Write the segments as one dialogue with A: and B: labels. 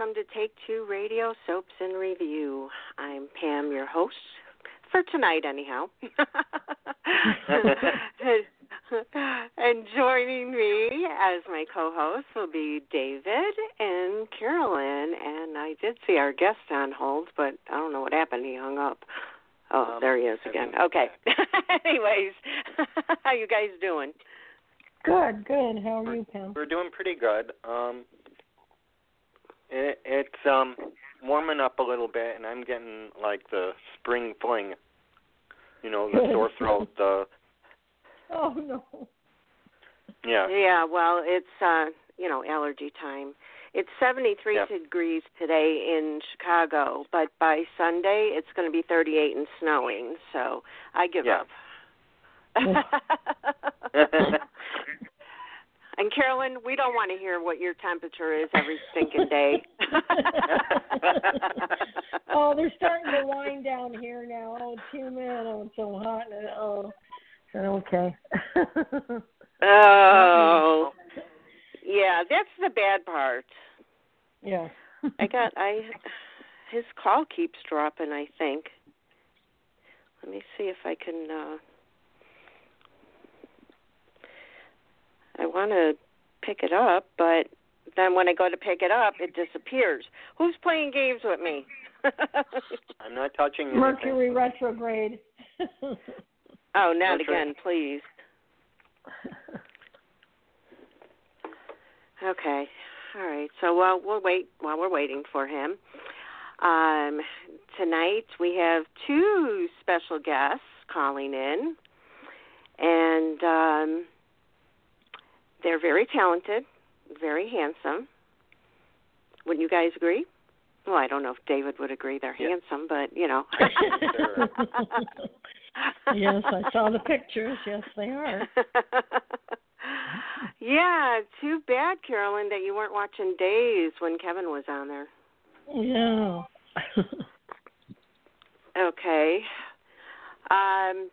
A: everyone, and welcome to Take Two Radio Soaps in Review. I'm Pam, your host for tonight, anyhow. and joining me as my co-host will be David and Carolyn. And I did see our guest on hold, but I don't know what happened. He hung up. Oh, um, there he is again. Okay. Anyways, how you guys doing?
B: Good, good. How are you, Pam?
C: We're doing pretty good. Um, it, it's um warming up a little bit, and I'm getting like the spring fling. You know, the sore throat. The
B: oh no.
C: Yeah.
A: Yeah. Well, it's uh, you know allergy time. It's 73
C: yeah.
A: degrees today in Chicago, but by Sunday it's going to be 38 and snowing. So I give
C: yeah.
A: up. and Carolyn, we don't want to hear what your temperature is every stinking day.
B: oh, they're starting to wind down here now. Oh, humid. Oh, it's so hot. Oh, okay.
A: oh, yeah, that's the bad part.
B: Yeah.
A: I got I. His call keeps dropping. I think. Let me see if I can. uh I want to pick it up, but then when I go to pick it up, it disappears. Who's playing games with me?
C: I'm not touching anything.
B: Mercury retrograde.
A: oh, not Mercury. again, please. Okay. All right. So while we'll wait while we're waiting for him. Um, tonight we have two special guests calling in, and um, they're very talented, very handsome. Wouldn't you guys agree? Well, I don't know if David would agree they're
C: yeah.
A: handsome, but you know.
B: yes, I saw the pictures. Yes, they are.
A: yeah, too bad, Carolyn, that you weren't watching Days when Kevin was on there.
B: Yeah.
A: okay. Um,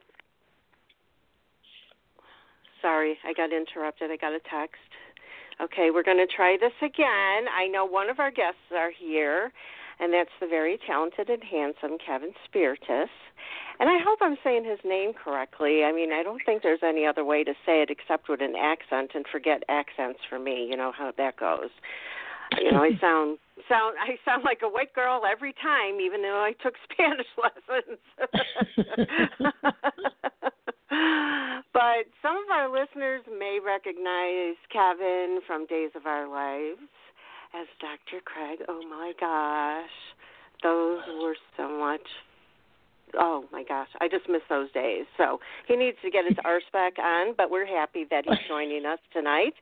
A: Sorry, I got interrupted. I got a text. Okay, we're going to try this again. I know one of our guests are here, and that's the very talented and handsome Kevin Spirtas. And I hope I'm saying his name correctly. I mean, I don't think there's any other way to say it except with an accent and forget accents for me. You know how that goes. You know, I sound sound I sound like a white girl every time, even though I took Spanish lessons. but some of our listeners may recognize Kevin from Days of Our Lives as Dr. Craig. Oh my gosh, those were so much. Oh my gosh, I just miss those days. So he needs to get his RSpec on, but we're happy that he's joining us tonight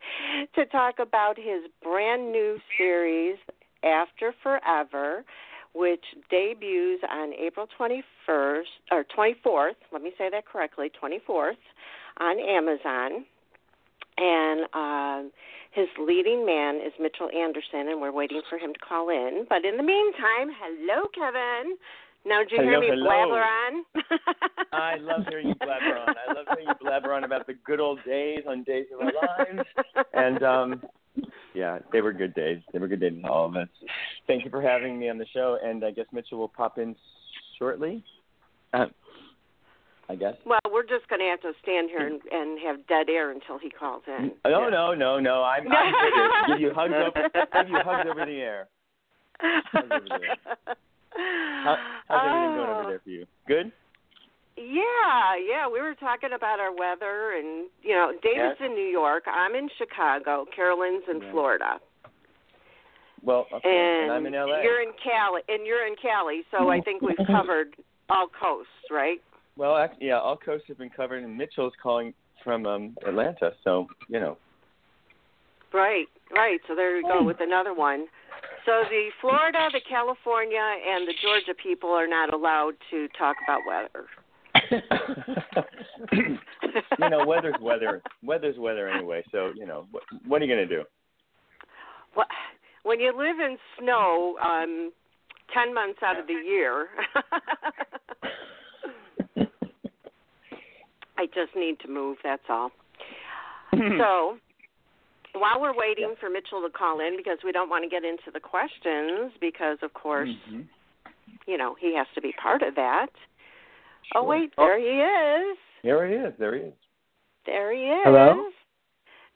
A: to talk about his brand new series, After Forever which debuts on April 21st or 24th. Let me say that correctly, 24th on Amazon. And um, his leading man is Mitchell Anderson, and we're waiting for him to call in. But in the meantime, hello, Kevin. Now, did you
D: hello,
A: hear me
D: hello.
A: blabber on?
D: I love hearing you blabber on. I love hearing you blabber on about the good old days on Days of Our Lives. And um, yeah, they were good days. They were good days for all of us. Thank you for having me on the show, and I guess Mitchell will pop in shortly. Uh, I guess.
A: Well, we're just going to have to stand here and, and have dead air until he calls in.
D: No, yeah. no, no, no. I'm, I'm give you hugs over, give you hugs over the air. Hugs over the air. How, how's everything going over there for you? Good.
A: Yeah, yeah, we were talking about our weather, and you know, David's
D: yes.
A: in New York. I'm in Chicago. Carolyn's in
D: yeah.
A: Florida.
D: Well, okay.
A: and,
D: and I'm in LA.
A: You're in Cali, and you're in Cali. So I think we've covered all coasts, right?
D: Well, actually, yeah, all coasts have been covered, and Mitchell's calling from um Atlanta, so you know.
A: Right, right. So there you go with another one. So the Florida, the California, and the Georgia people are not allowed to talk about weather.
D: you know, weather's weather. Weather's weather anyway. So you know, what, what are you going to do?
A: Well, when you live in snow, um, ten months out of the year, I just need to move. That's all. so, while we're waiting for Mitchell to call in, because we don't want to get into the questions, because of course,
D: Mm-hmm.
A: you know, he has to be part of that. Oh
D: Sure.
A: wait,
D: Oh.
A: there he is.
D: Here he is. There he is.
A: There he is.
B: Hello?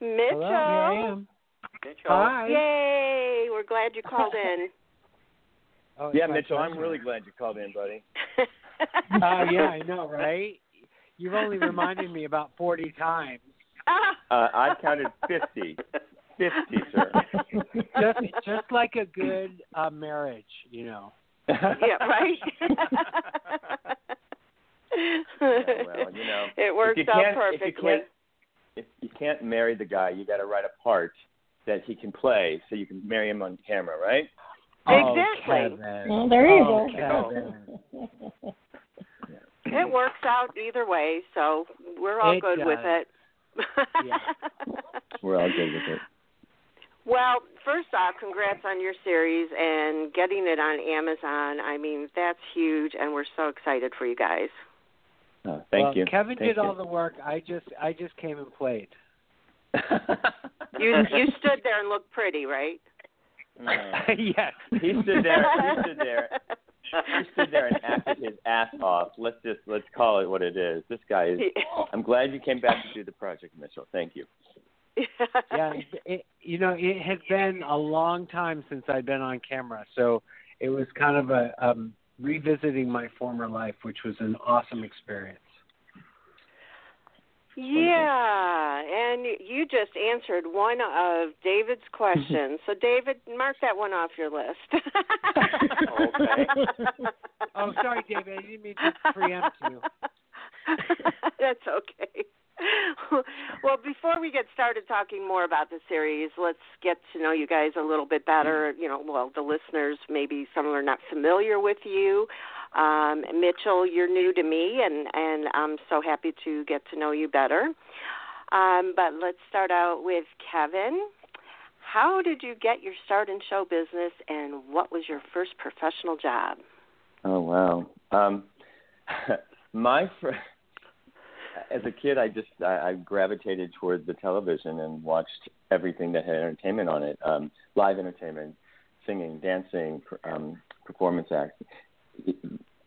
A: Mitchell.
B: Hello, here I am.
C: Mitchell.
B: Hi.
A: Yay! We're glad you called in.
B: Oh,
D: Yeah,
B: my
D: Mitchell, I'm really glad you called in, buddy.
B: Oh yeah, I know, right? You've only reminded me about forty times.
D: Uh, I counted 50. 50, sir.
B: just just like a good uh marriage, you know.
A: yeah, right.
D: Well, you know,
A: it works out perfectly.
D: If you can't, if you can't marry the guy, you got to write a part that he can play, so you can marry him on camera, right?
A: Exactly.
B: Oh, Kevin. Oh,
E: there you
B: oh,
E: go.
A: It works out either way, so we're all
B: It
A: good with it.
B: Yeah.
D: We're all good with it.
A: Well, first off, congrats on your series and getting it on Amazon. I mean, that's huge, and we're so excited for you guys.
D: Oh, thank
B: well,
D: you.
B: Kevin
D: Thank
B: did
D: you.
B: all the work. I just I just came and played.
A: You you stood there and looked pretty, right?
C: No.
B: yes.
D: he stood there. He stood there. He stood there and acted his ass off. Let's just let's call it what it is. This guy is. I'm glad you came back to do the project, Mitchell. Thank you.
B: yeah, it, you know, it had been a long time since I'd been on camera, so it was kind of a um, revisiting my former life, which was an awesome experience.
A: Yeah, and you just answered one of David's questions. so, David, mark that one off your list.
C: Okay.
B: Oh, sorry, David, I didn't mean to preempt you.
A: That's okay. Well, before we get started talking more about the series, let's get to know you guys a little bit better. You know, well, the listeners, maybe some are not familiar with you. Um, Mitchell, you're new to me, and, and I'm so happy to get to know you better. Um, but let's start out with Kevin. How did you get your start in show business, and what was your first professional job?
D: Oh wow. Um, my fr- as a kid, I just I, I gravitated towards the television and watched everything that had entertainment on it, um, live entertainment, singing, dancing, um, performance acts.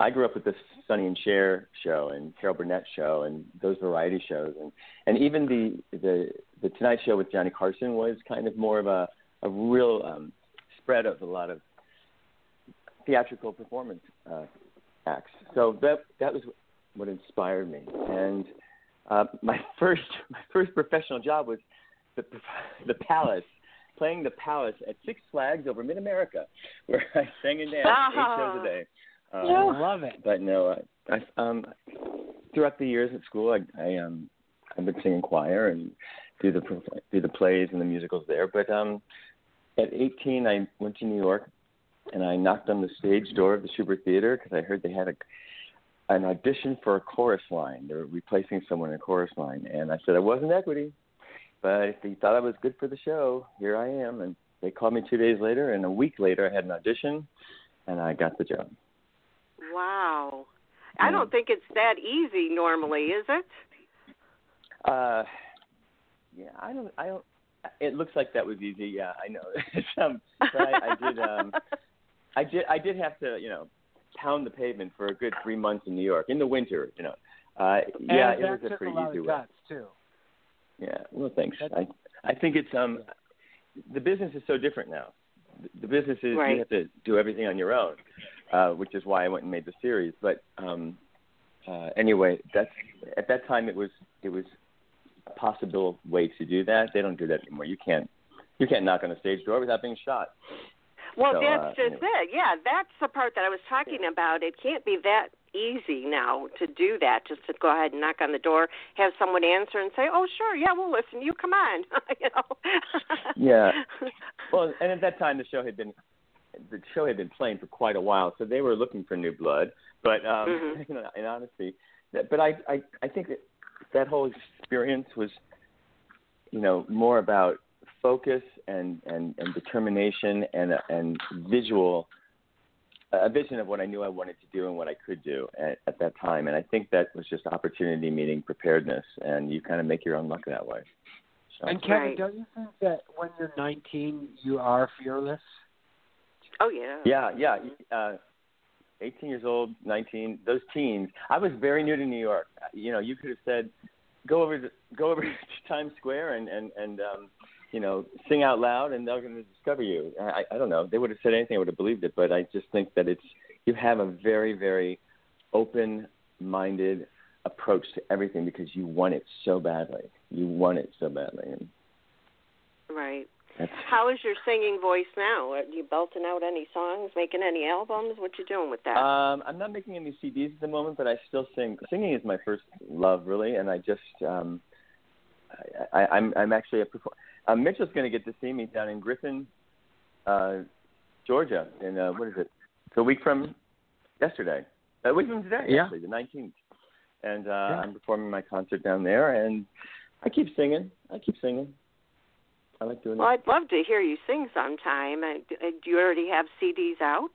D: I grew up with the Sonny and Cher show and Carol Burnett show and those variety shows and and even the the the Tonight Show with Johnny Carson was kind of more of a a real um, spread of a lot of theatrical performance uh, acts. So that that was what inspired me. And uh, my first my first professional job was the the Palace, playing the Palace at Six Flags over Mid America, where I sang and danced eight shows a day. Um,
B: I love it.
D: But no, I, I um throughout the years at school, I I um I've been singing choir and do the do the plays and the musicals there. But um at 18, I went to New York and I knocked on the stage door of the Shubert Theater because I heard they had a an audition for a chorus line. They were replacing someone in a chorus line, and I said I wasn't equity, but if they thought I was good for the show, here I am. And they called me two days later, and a week later I had an audition, and I got the job.
A: Wow. I don't think it's that easy normally, is it?
D: Uh, yeah, I don't, I don't. It looks like that was easy. Yeah, I know. Um, but I, I did, um, I did, I did have to, you know, pound the pavement for a good three months in New York in the winter. You know, uh, yeah,
B: and
D: it was a pretty
B: a
D: easy way.
B: too.
D: Yeah, well, thanks.
B: That's-
D: I, I think it's um, the business is so different now. The- The business is
A: Right.
D: you have to do everything on your own, uh, which is why I went and made the series. But um, uh, anyway, that's at that time it was it was a possible way to do that. They don't do that anymore. You can't you can't knock on a stage door without being shot.
A: Well,
D: So,
A: that's
D: uh,
A: just it. Yeah, that's the part that I was talking about. It can't be that easy now to do that. Just to go ahead and knock on the door, have someone answer, and say, "Oh, sure, yeah, we'll listen. You come on." you know.
D: Yeah. Well, and at that time the show had been the show had been playing for quite a while, so they were looking for new blood. But um,
A: Mhm.
D: in, in honesty, that, but I, I I think that that whole experience was, you know, more about focus and and, and determination and and visual a vision of what I knew I wanted to do and what I could do at, at that time. And I think that was just opportunity meeting preparedness, and you kind of make your own luck that way.
B: And Kevin,
A: Right.
B: don't you think that when you're 19, you are fearless?
A: Oh yeah.
D: Yeah, yeah. Uh, 18 years old, 19, those teens. I was very new to New York. You know, you could have said, go over to go over to Times Square and and and um, you know, sing out loud, and they're going to discover you. I I don't know. They would have said anything, I would have believed it. But I just think that it's you have a very very open-minded approach to everything because you want it so badly. You want it so badly, and
A: Right.
D: that's
A: How is your singing voice now? Are you belting out any songs, making any albums? What you doing with that?
D: Um, I'm not making any CDs at the moment, but I still sing. Singing is my first love, really, and I just um, I, I, I'm I'm actually a perform- uh, Mitchell's going to get to see me down in Griffin, uh, Georgia, in uh, what is it? It's a week from yesterday. A week from today,
B: Yeah.
D: actually, the 19th. And uh,
B: Yeah.
D: I'm performing my concert down there, and I keep singing. I keep singing. I like doing
A: well,
D: it.
A: I'd love to hear you sing sometime. Uh, uh, Do you already have CDs out?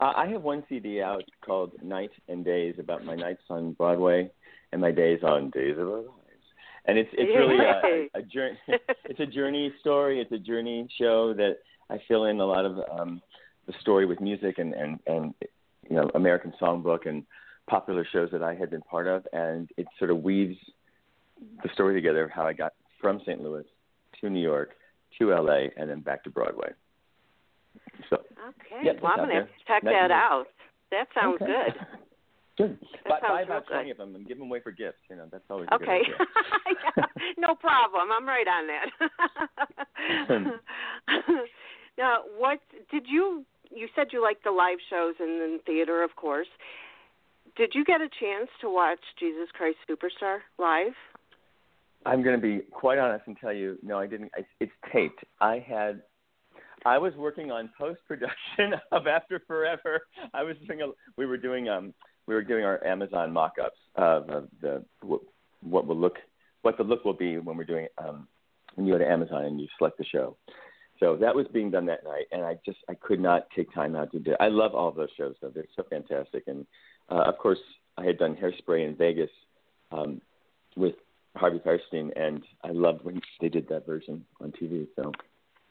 D: Uh, I have one CD out called Night and Days about my nights on Broadway and my days on Days of Our Lives. And it's it's really a, a, journey. it's a journey story. It's a journey show that I fill in a lot of um, the story with music and and and you know American Songbook and popular shows that I had been part of, and it sort of weaves the story together of how I got from St. Louis to New York to LA and then back to Broadway. So
A: Okay.
D: Yeah,
A: well, I'm gonna
D: there.
A: check that out. That sounds
D: Okay.
A: good.
D: Good.
A: That
D: Buy, buy about
A: good.
D: twenty of them and give them away for gifts. You know, that's always a
A: Okay.
D: good idea.
A: no problem. I'm right on that. now, what did you? You said you liked the live shows and then theater, of course. Did you get a chance to watch Jesus Christ Superstar live?
D: I'm going to be quite honest and tell you, no, I didn't. I, it's taped. I had, I was working on post production of After Forever. I was doing a, we were doing um, we were doing our Amazon mock-ups of, of the what, what will look, what the look will be when we're doing um, when you go to Amazon and you select the show. So that was being done that night, and I just I could not take time out to do. It. I love all of those shows though; they're so fantastic. And uh, of course, I had done Hairspray in Vegas um, with Harvey Fierstein, and I loved when they did that version on TV. So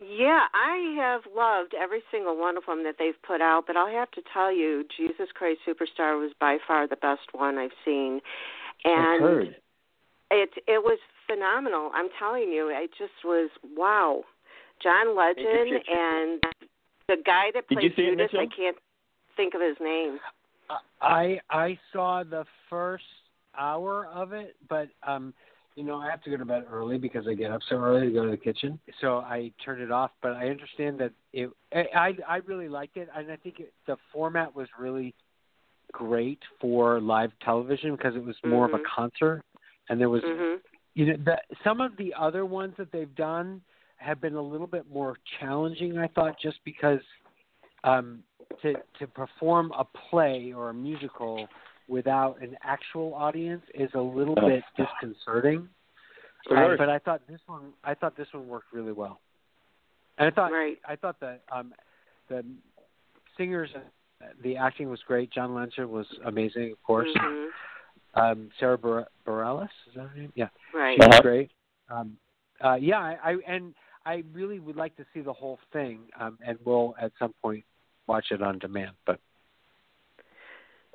A: Yeah, I have loved every single one of them that they've put out, but I'll have to tell you, Jesus Christ Superstar was by far the best one I've seen,
D: I've
A: and
D: heard.
A: it it was phenomenal. I'm telling you, it just was wow. John Legend and the guy that
D: Did
A: played
D: you
A: Judas, I can't think of his name.
B: I I saw the first hour of it, but um, you know, I have to go to bed early because I get up so early to go to the kitchen. So I turned it off. But I understand that it. I I, I really liked it, and I think it, the format was really great for live television because it was more of
A: Mhm.
B: a concert, and there was
A: Mhm.
B: you know the, some of the other ones that they've done have been a little bit more challenging i thought just because um to to perform a play or a musical without an actual audience is a little
D: Oh.
B: bit disconcerting
D: The
B: Um, but i thought this one i thought this one worked really well and i thought
A: Right.
B: i thought that um the singers uh, the acting was great john legend was amazing of course
A: Mhm.
B: um sarah Bar- bareilles is that her name yeah
A: Right.
B: she was
D: Uh-huh.
B: great. Um, uh, yeah, I, I and I really would like to see the whole thing, um, and we'll at some point watch it on demand. But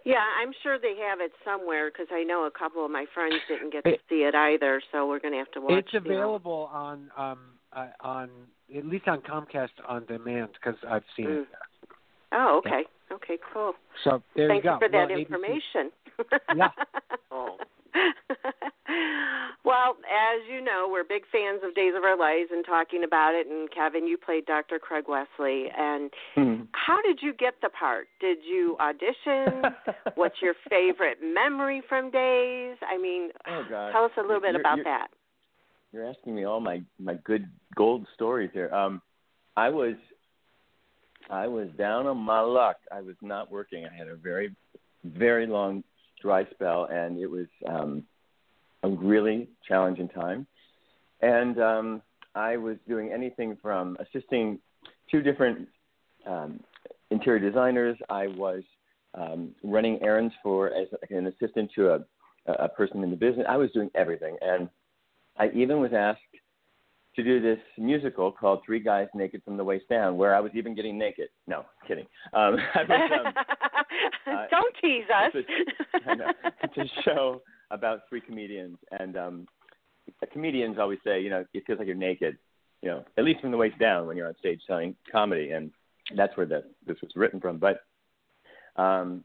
A: Yeah, I'm sure they have it somewhere because I know a couple of my friends didn't get to
B: It-
A: see it either, so we're going to have to watch.
B: it's
A: you know.
B: available on um, uh, on at least on Comcast on demand because I've seen it.
A: Mm. Oh, okay. Okay, cool.
B: So there
A: Thank
B: you go.
A: for that
B: Well, ABC
A: information.
B: Yeah.
C: Oh.
A: well, as you know, we're big fans of Days of Our Lives and talking about it. And Kevin, you played Dr. Craig Wesley. And
D: Hmm.
A: how did you get the part? Did you audition? What's your favorite memory from Days? I mean,
D: Oh,
A: tell us a little bit
D: You're-
A: about
D: you're-
A: that.
D: You're asking me all my my good gold stories here. Um, I was I was down on my luck. I was not working. I had a very very long dry spell, and it was um, a really challenging time. And um, I was doing anything from assisting two different um, interior designers. I was um, running errands for as an assistant to a, a person in the business. I was doing everything, and I even was asked to do this musical called Three Guys Naked from the Waist Down, where I was even getting naked. No, kidding. Um, I was, um,
A: uh, Don't tease us.
D: It's a, know, it's a show about three comedians, and um, comedians always say, you know, it feels like you're naked, you know, at least from the waist down when you're on stage telling comedy, and that's where the, this was written from. But um,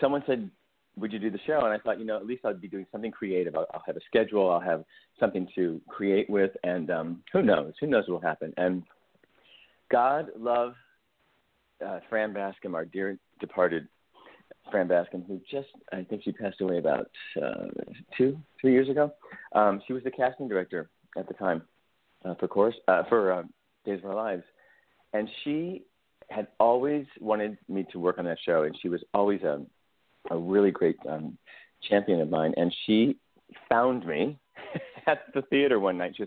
D: someone said, would you do the show? And I thought, you know, at least I'll be doing something creative. I'll, I'll have a schedule. I'll have something to create with, and um, who knows? Who knows what will happen? And God love uh, Fran Bascom, our dear departed Fran Bascom, who just I think she passed away about uh, two, three years ago. Um, she was the casting director at the time uh, for course uh, for uh, Days of Our Lives, and she had always wanted me to work on that show, and she was always a a really great um, champion of mine, and she found me at the theater one night. She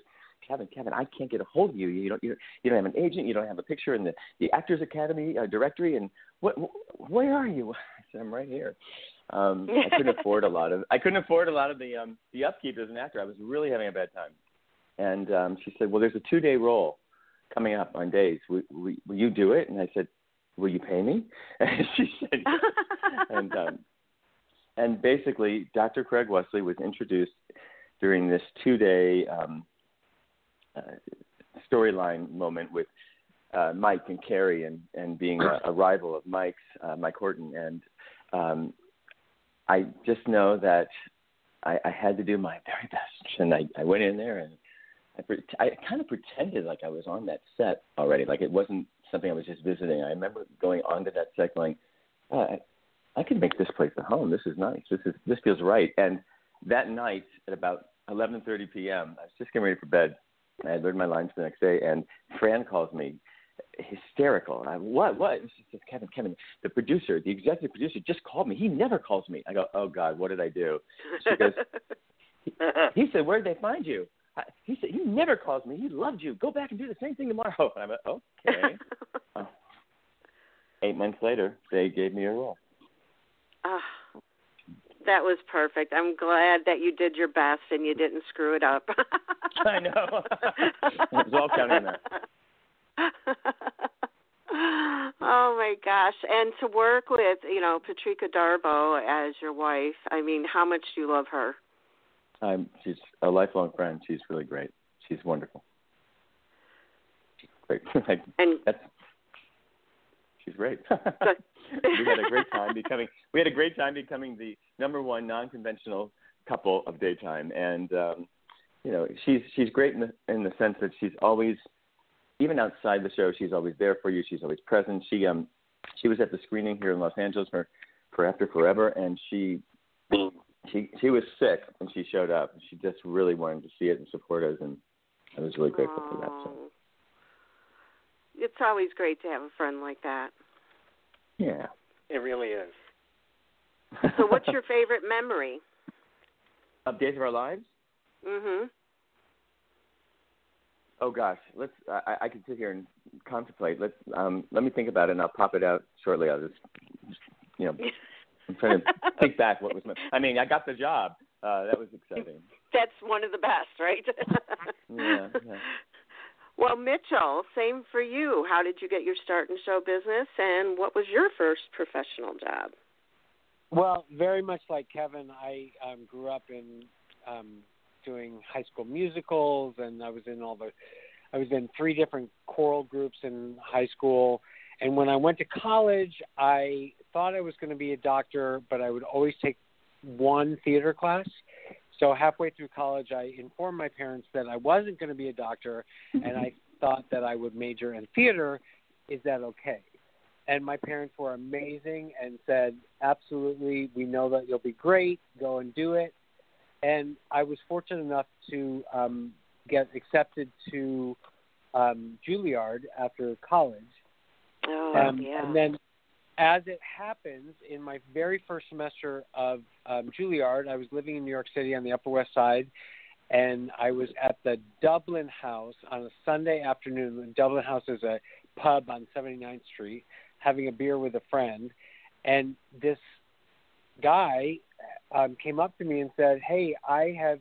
D: Kevin, Kevin, I can't get a hold of you. You don't, you don't, you don't have an agent. You don't have a picture in the the Actors Academy uh, directory. And what, where are you? I said, I'm right here. Um, I couldn't afford a lot of, I couldn't afford a lot of the um, the upkeep as an actor. I was really having a bad time. And um, she said, well, there's a two day role coming up on days. Will, will, will you do it? And I said, will you pay me? And she said, and um, and basically, Dr. Craig Wesley was introduced during this two day um, storyline moment with uh, Mike and Carrie, and and being a, a rival of Mike's, uh, Mike Horton, and um, I just know that I, I had to do my very best, and I, I went in there and I, pre- I kind of pretended like I was on that set already, like it wasn't something I was just visiting. I remember going onto that set, going, oh, I, I can make this place a home. This is nice. This is this feels right. And that night at about 11:30 p.m., I was just getting ready for bed, I had learned my lines the next day, and Fran calls me, hysterical. I, what? What? She says, Kevin, Kevin, the producer, the executive producer, just called me. He never calls me. I go, oh God, what did I do? She goes, he, he said, where did they find you? I, he said, he never calls me. He loved you. Go back and do the same thing tomorrow. And I'm like, okay. uh, eight months later, they gave me a role.
A: Ah that was perfect. I'm glad that you did your best and you didn't screw it up.
D: I know. it was all counting that.
A: oh my gosh! And to work with, you know, Patrika Darbo as your wife. I mean, how much do you love her?
D: I'm, she's a lifelong friend. She's really great. She's wonderful. She's great. and that's she's great. We had a great time becoming we had a great time becoming the number one non-conventional couple of daytime, and um, you know she's she's great in the in the sense that she's always even outside the show she's always there for you. She's always present. She um she was at the screening here in Los Angeles for for After Forever, and she she she was sick and she showed up. She just really wanted to see it and support us, and I was really grateful for that. So.
A: It's always great to have a friend like that.
D: Yeah,
C: it really is.
A: so, what's your favorite memory?
D: Of Days of Our Lives?
A: Mhm.
D: Oh gosh, let's. I, I can sit here and contemplate. Let's. Um, let me think about it, and I'll pop it out shortly. I'll just, just you know, I'm trying to think back what was. My, I mean, I got the job. Uh, that was exciting.
A: That's one of the best, right?
D: yeah, yeah.
A: Well, Mitchell, same for you. How did you get your start in show business, and what was your first professional job?
B: Well, very much like Kevin, I um, grew up in um, doing high school musicals, and I was in all the, I was in three different choral groups in high school. And when I went to college, I thought I was going to be a doctor, but I would always take one theater class. So halfway through college, I informed my parents that I wasn't going to be a doctor, and I thought that I would major in theater. Is that okay? And my parents were amazing and said, absolutely, we know that you'll be great. Go and do it. And I was fortunate enough to um, get accepted to um, Juilliard after college.
A: Oh,
B: um,
A: yeah.
B: And then as it happens, in my very first semester of um, Juilliard, I was living in New York City on the Upper West Side, and I was at the Dublin House on a Sunday afternoon. The Dublin House is a pub on 79th Street, having a beer with a friend, and this guy um, came up to me and said, "Hey, I have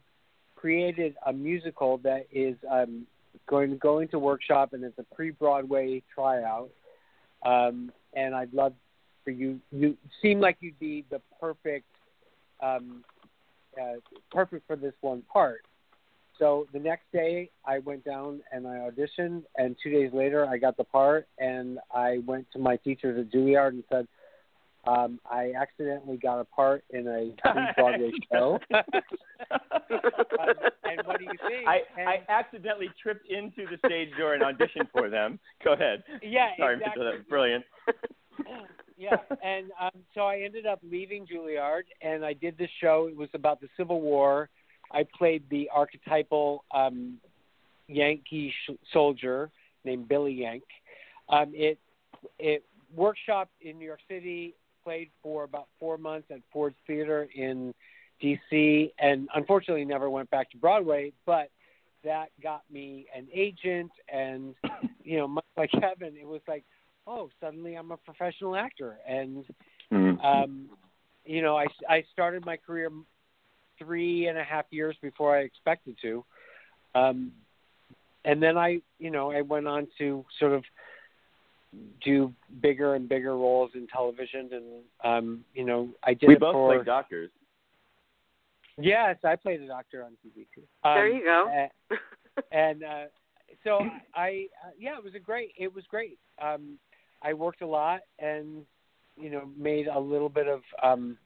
B: created a musical that is um, going to go into workshop, and it's a pre-Broadway tryout. Um, and I'd love for you. You seem like you'd be the perfect, um, uh, perfect for this one part. So the next day, I went down and I auditioned, and two days later, I got the part, and I went to my teachers at Juilliard and said, um, I accidentally got a part in a Broadway show. um, and what do you think?
D: I,
B: and,
D: I accidentally tripped into the stage door and auditioned for them. Go ahead.
B: Yeah,
D: Sorry,
B: exactly.
D: Mitchell, that's brilliant.
B: Yeah, and um, so I ended up leaving Juilliard, and I did this show. It was about the Civil War. I played the archetypal um, Yankee sh- soldier named Billy Yank. Um, it it workshopped in New York City, played for about four months at Ford's Theater in D.C., and unfortunately never went back to Broadway. But that got me an agent, and you know, much like Kevin, it was like, oh, suddenly I'm a professional actor, and
D: Mhm.
B: um, you know, I I started my career three and a half years before I expected to, um, and then I, you know, I went on to sort of do bigger and bigger roles in television, and um, you know, I did
D: we
B: it
D: both
B: for.
D: played doctors.
B: Yes, I played a doctor on TV too. Um,
A: there you go.
B: a- and uh, so I, uh, yeah, it was a great. It was great. Um, I worked a lot, and you know, made a little bit of. Um,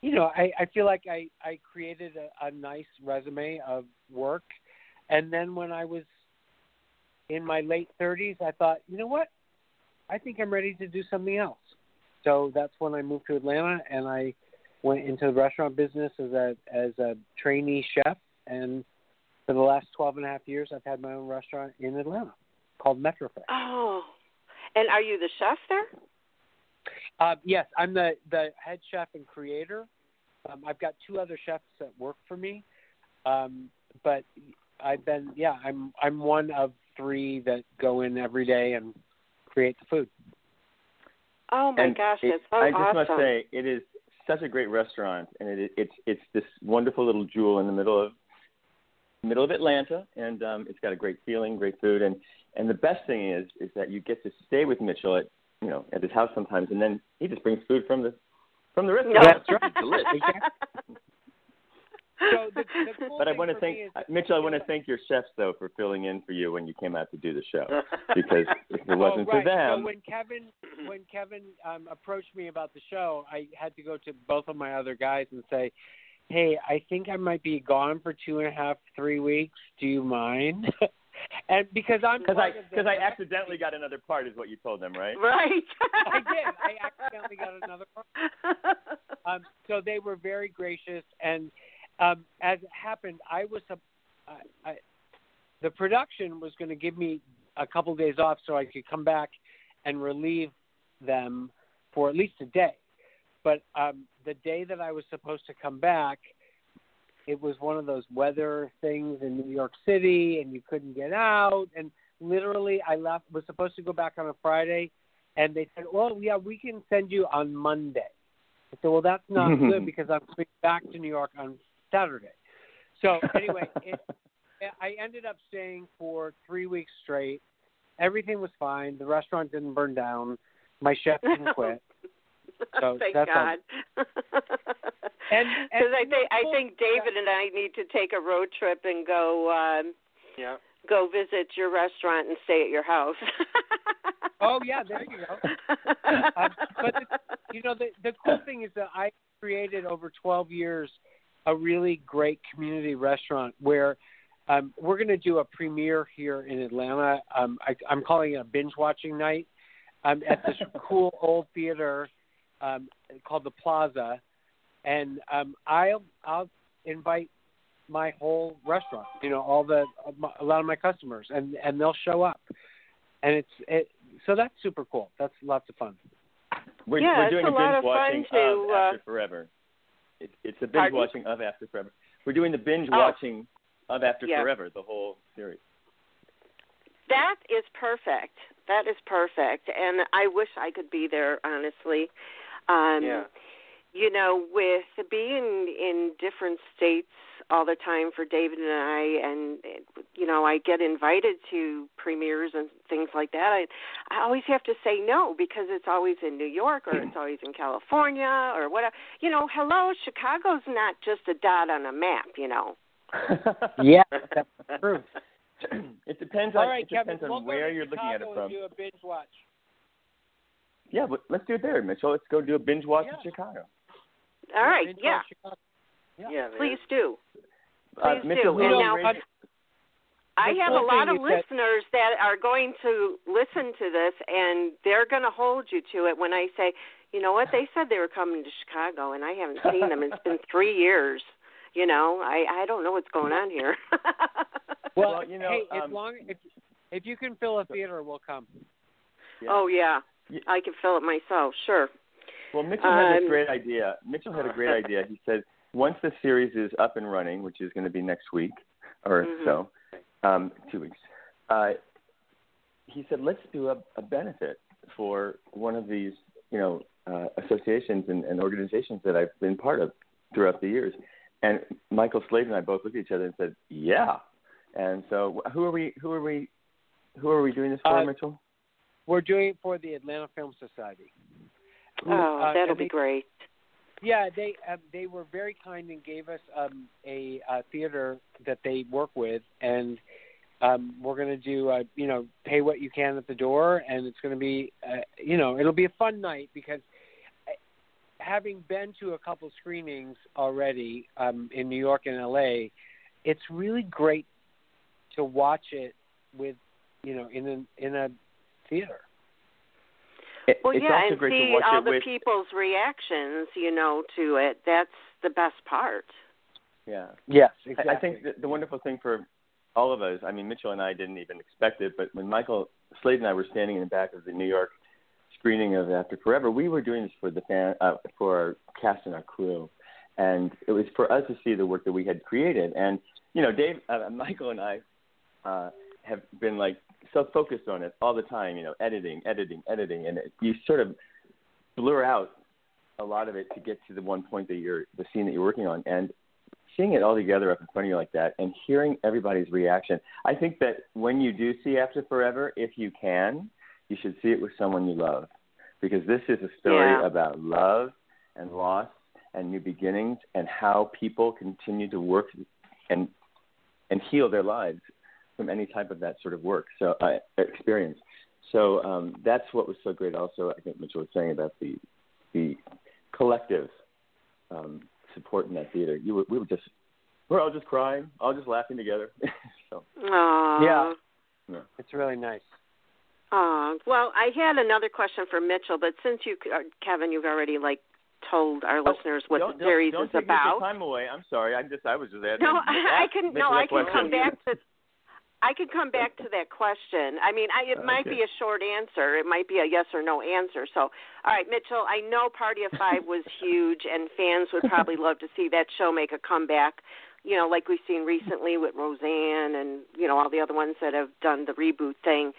B: you know, I, I feel like I, I created a, a nice resume of work, and then when I was in my late 30s, I thought, you know what, I think I'm ready to do something else. So that's when I moved to Atlanta, and I went into the restaurant business as a as a trainee chef, and for the last 12 and a half years, I've had my own restaurant in Atlanta called MetroFresh.
A: oh, and are you the chef there?
B: Uh, yes, I'm the the head chef and creator. Um, I've got two other chefs that work for me, um, but I've been yeah I'm I'm one of three that go in every day and create the food.
A: Oh my
D: and
A: gosh,
D: it-
A: that's so
D: I just must say, it is such a great restaurant, and it, it's it's this wonderful little jewel in the middle of middle of Atlanta, and um, it's got a great feeling, great food, and and the best thing is is that you get to stay with Mitchell at you know at his house sometimes, and then he just brings food from the from the restaurant.
A: No.
B: That's right.
D: It's delicious.
B: So the, the cool
D: But I want to thank
B: is,
D: uh, Mitchell. I want to thank your chefs though for filling in for you when you came out to do the show, because if it wasn't
B: oh, right.
D: for them,
B: So when Kevin when Kevin um, approached me about the show, I had to go to both of my other guys and say, "Hey, I think I might be gone for two and a half, three weeks. Do you mind?" and because I'm
D: because I
B: part of the-
D: because I accidentally got another part, is what you told them, right?
A: right.
B: I did. I accidentally got another part. Um, so they were very gracious, and um, as it happened, I was a, I, I, the production was going to give me a couple days off so I could come back and relieve them for at least a day. But um, the day that I was supposed to come back, it was one of those weather things in New York City, and you couldn't get out. And literally, I left. Was supposed to go back on a Friday, and they said, "Well, yeah, we can send you on Monday." I said, "Well, that's not good because I'm coming back to New York on Saturday." So anyway, it, I ended up staying for three weeks straight. Everything was fine. The restaurant didn't burn down. My chef didn't quit. So
A: Thank. God.
B: And- and
A: Because I think I think David and I need to take a road trip and go um
C: yeah.
A: go visit your restaurant and stay at your house.
B: Oh yeah, there you go. Um, but the, you know the the cool thing is that I created over 12 years a really great community restaurant where um, we're going to do a premiere here in Atlanta. Um, I, I'm calling it a binge watching night um, at this cool old theater um, called the Plaza, and um, I'll I'll invite my whole restaurant. You know, all the a lot of my customers, and and they'll show up, and it's it. So that's super cool. That's lots of fun.
D: We're,
A: Yeah,
D: we're
A: it's
D: doing
A: a
D: a
A: lot
D: binge
A: of fun
D: watching
A: to,
D: of
A: uh,
D: After Forever. It, it's a binge
A: Pardon?
D: watching of After Forever. We're doing the binge
A: Oh.
D: watching of After
A: Yeah.
D: Forever, the whole series.
A: That is perfect. That is perfect. And I wish I could be there, honestly. Um
C: Yeah.
A: You know, with being in different states all the time for David and I, and you know I get invited to premieres and things like that. I I always have to say no because it's always in New York or it's always in California or whatever. You know, hello, Chicago's not just a dot on a map. You know.
B: yeah, that's true.
D: it depends on
B: right,
D: it
B: Kevin,
D: depends on
B: we'll
D: where you're looking at it from.
B: Do a binge watch.
D: Yeah, but let's do it there, Mitchell. Let's go do a binge watch
B: Yeah.
D: in Chicago.
A: All right,
B: Binge
A: yeah.
C: Yeah,
A: please do.
D: Uh,
A: Please
D: Mitchell,
A: do.
D: who
A: And now-
D: you
A: I have a lot of
B: is that-
A: listeners that are going to listen to this, and they're going to hold you to it when I say, you know what, they said they were coming to Chicago, and I haven't seen them. It's been three years. You know, I I don't know what's going on here.
B: Well,
D: Well, you know,
B: hey, as
D: um,
B: long if if you can fill a theater, we'll come.
D: Yeah.
A: Oh yeah,
D: Yeah.
A: I can fill it myself. Sure.
D: Well, Mitchell had
A: Um,
D: a great idea. Mitchell had a great idea. He said once the series is up and running, which is going to be next week or
A: Mhm.
D: so, um, two weeks, uh, he said let's do a, a benefit for one of these, you know, uh, associations and, and organizations that I've been part of throughout the years. And Michael Slade and I both looked at each other and said, "Yeah." And so, who are we? Who are we? Who are we doing this for,
B: Uh,
D: Mitchell?
B: We're doing it for the Atlanta Film Society.
A: Oh,
B: uh,
A: that'll be
B: they-
A: great.
B: Yeah, they um, they were very kind and gave us um, a, uh theater that they work with, and um, we're going to do uh, you know pay what you can at the door, and it's going to be uh, you know it'll be a fun night because uh, having been to a couple screenings already um, in New York and LA, it's really great to watch it with you know in a in a theater.
D: It-
A: Well,
D: it's
A: yeah,
D: also
A: and
D: great
A: see
D: to watch
A: all the
D: with.
A: people's reactions, you know, to it. That's the best part.
D: Yeah.
B: Yes,
D: I- I think the, the wonderful thing for all of us, I mean, Mitchell and I didn't even expect it, but when Michael Slade and I were standing in the back of the New York screening of After Forever, we were doing this for the fan, uh, for our cast and our crew, and it was for us to see the work that we had created. And you know, Dave, uh, Michael, and I uh, have been like so focused on it all the time. You know, editing, editing, editing, and it, you sort of blur out a lot of it to get to the one point that you're the scene that you're working on, and seeing it all together up in front of you like that and hearing everybody's reaction. I think that when you do see After Forever, if you can, you should see it with someone you love. Because this is a story
A: Yeah.
D: about love and loss and new beginnings and how people continue to work and and heal their lives from any type of that sort of work. So uh, experience. So um, that's what was so great. Also, I think Mitchell was saying about the the collective um, support in that theater. You were, we were just we're all just crying, all just laughing together. so
A: Aww.
B: Yeah.
D: yeah.
B: it's really nice.
A: Aw. Well, I had another question for Mitchell, but since you, uh, Kevin, you've already like told our listeners what
D: Oh, don't,
A: the series
D: don't,
A: is
D: don't take
A: about.
D: Your time away. I'm sorry. I'm just I was just asking.
A: No, I, I can. No, I can come back to. I can come back to that question. I mean, I, it oh,
D: might
A: be a short answer. It might be a yes or no answer. So, all right, Mitchell. I know Party of Five was huge, and fans would probably love to see that show make a comeback. You know, like we've seen recently with Roseanne, and you know all the other ones that have done the reboot thing.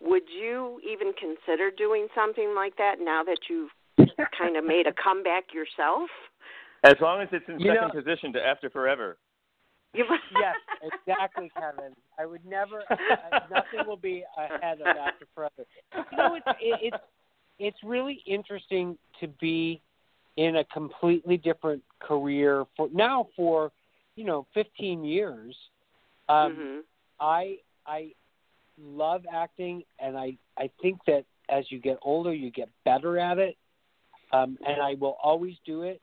A: Would you even consider doing something like that now that you've kind of made a comeback yourself?
D: As long as it's in
B: You
D: second
B: know-
D: position to After Forever.
B: Yes, exactly, Kevin. I would never. Nothing will be ahead of After Forever. You know, it's it, it's it's really interesting to be in a completely different career for now for you know 15 years. Um,
A: hmm
B: I I love acting, and I I think that as you get older, you get better at it, um, and I will always do it.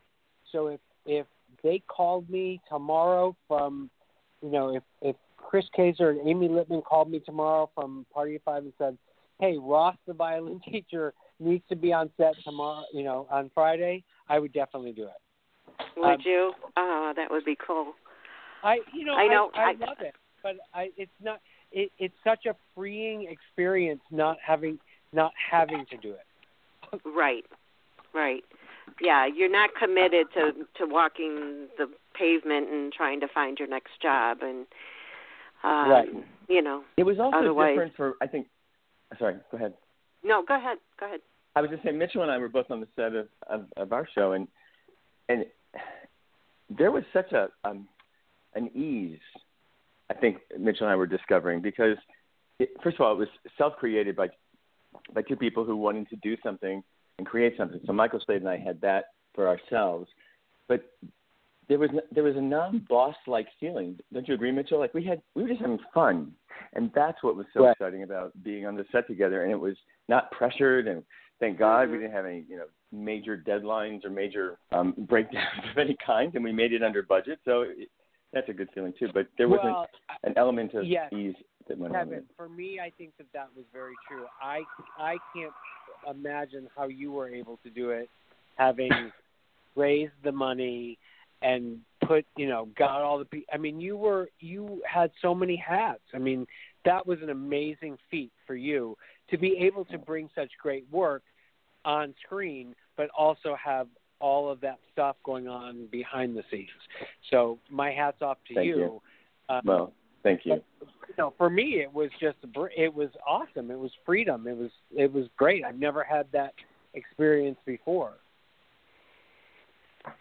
B: So if if they called me tomorrow from, you know, if if Chris Keyser and Amy Lippman called me tomorrow from Party of Five and said, "Hey, Ross, the violin teacher, needs to be on set tomorrow, you know, on Friday," I would definitely do it.
A: Would
B: Um,
A: you? Oh, that would be cool.
B: I you know
A: I know,
B: I, I,
A: I-
B: love it, but I it's not it, it's such a freeing experience not having not having to do it.
A: Right, right. Yeah, you're not committed to to walking the pavement and trying to find your next job, and um,
B: Right.
A: you know.
D: It was also
A: Otherwise-
D: different for I think. Sorry, go ahead.
A: No, go ahead, go ahead.
D: I was just saying, Mitchell and I were both on the set of, of, of our show, and and there was such a um, an ease. I think Mitchell and I were discovering because, it, first of all, it was self-created by by two people who wanted to do something and create something. So Michael Slade and I had that for ourselves, but there was there was a non-boss like feeling. Don't you agree, Mitchell? Like we had we were just having fun, and that's what was so
B: right.
D: exciting about being on the set together. And it was not pressured, and thank God
A: mm-hmm.
D: we didn't have any you know major deadlines or major um, breakdowns of any kind, and we made it under budget. So it, that's a good feeling too. But there wasn't
B: well,
D: an element of
B: yes,
D: ease that went
B: Kevin,
D: on.
B: for me, I think that that was very true. I I can't imagine how you were able to do it, having raised the money and put you know got all the pe- I mean you were you had so many hats. I mean that was an amazing feat for you to be able to bring such great work on screen, but also have all of that stuff going on behind the scenes. So my hats off to
D: Thank
B: you.
D: you.
B: Um,
D: Well, thank you.
B: you know, for me, it was just it was awesome. It was freedom. It was it was great. I've never had that experience before.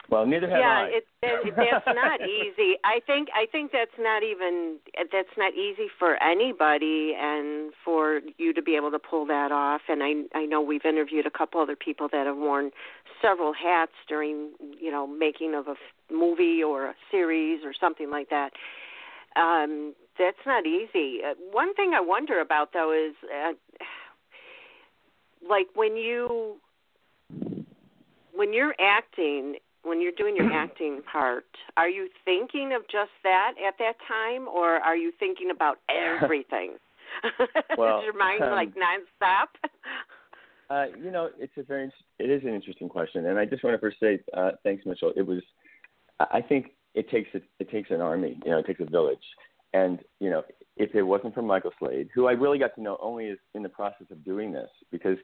D: Well, neither have
A: yeah,
D: I.
A: it, it, that's not easy. I think I think that's not even that's not easy for anybody, and for you to be able to pull that off. And I I know we've interviewed a couple other people that have worn several hats during you know making of a f- movie or a series or something like that. Um, that's not easy. Uh, one thing I wonder about though is, uh, like when you when you're acting when you're doing your acting part, are you thinking of just that at that time, or are you thinking about everything?
D: Well,
A: is your mind
D: um,
A: like nonstop?
D: Uh, you know, it's a very it is an interesting question, and I just want to first say uh, thanks, Mitchell. It was, I think it takes a, it takes an army, you know, it takes a village, and you know, if it wasn't for Michael Slade, who I really got to know only is in the process of doing this, because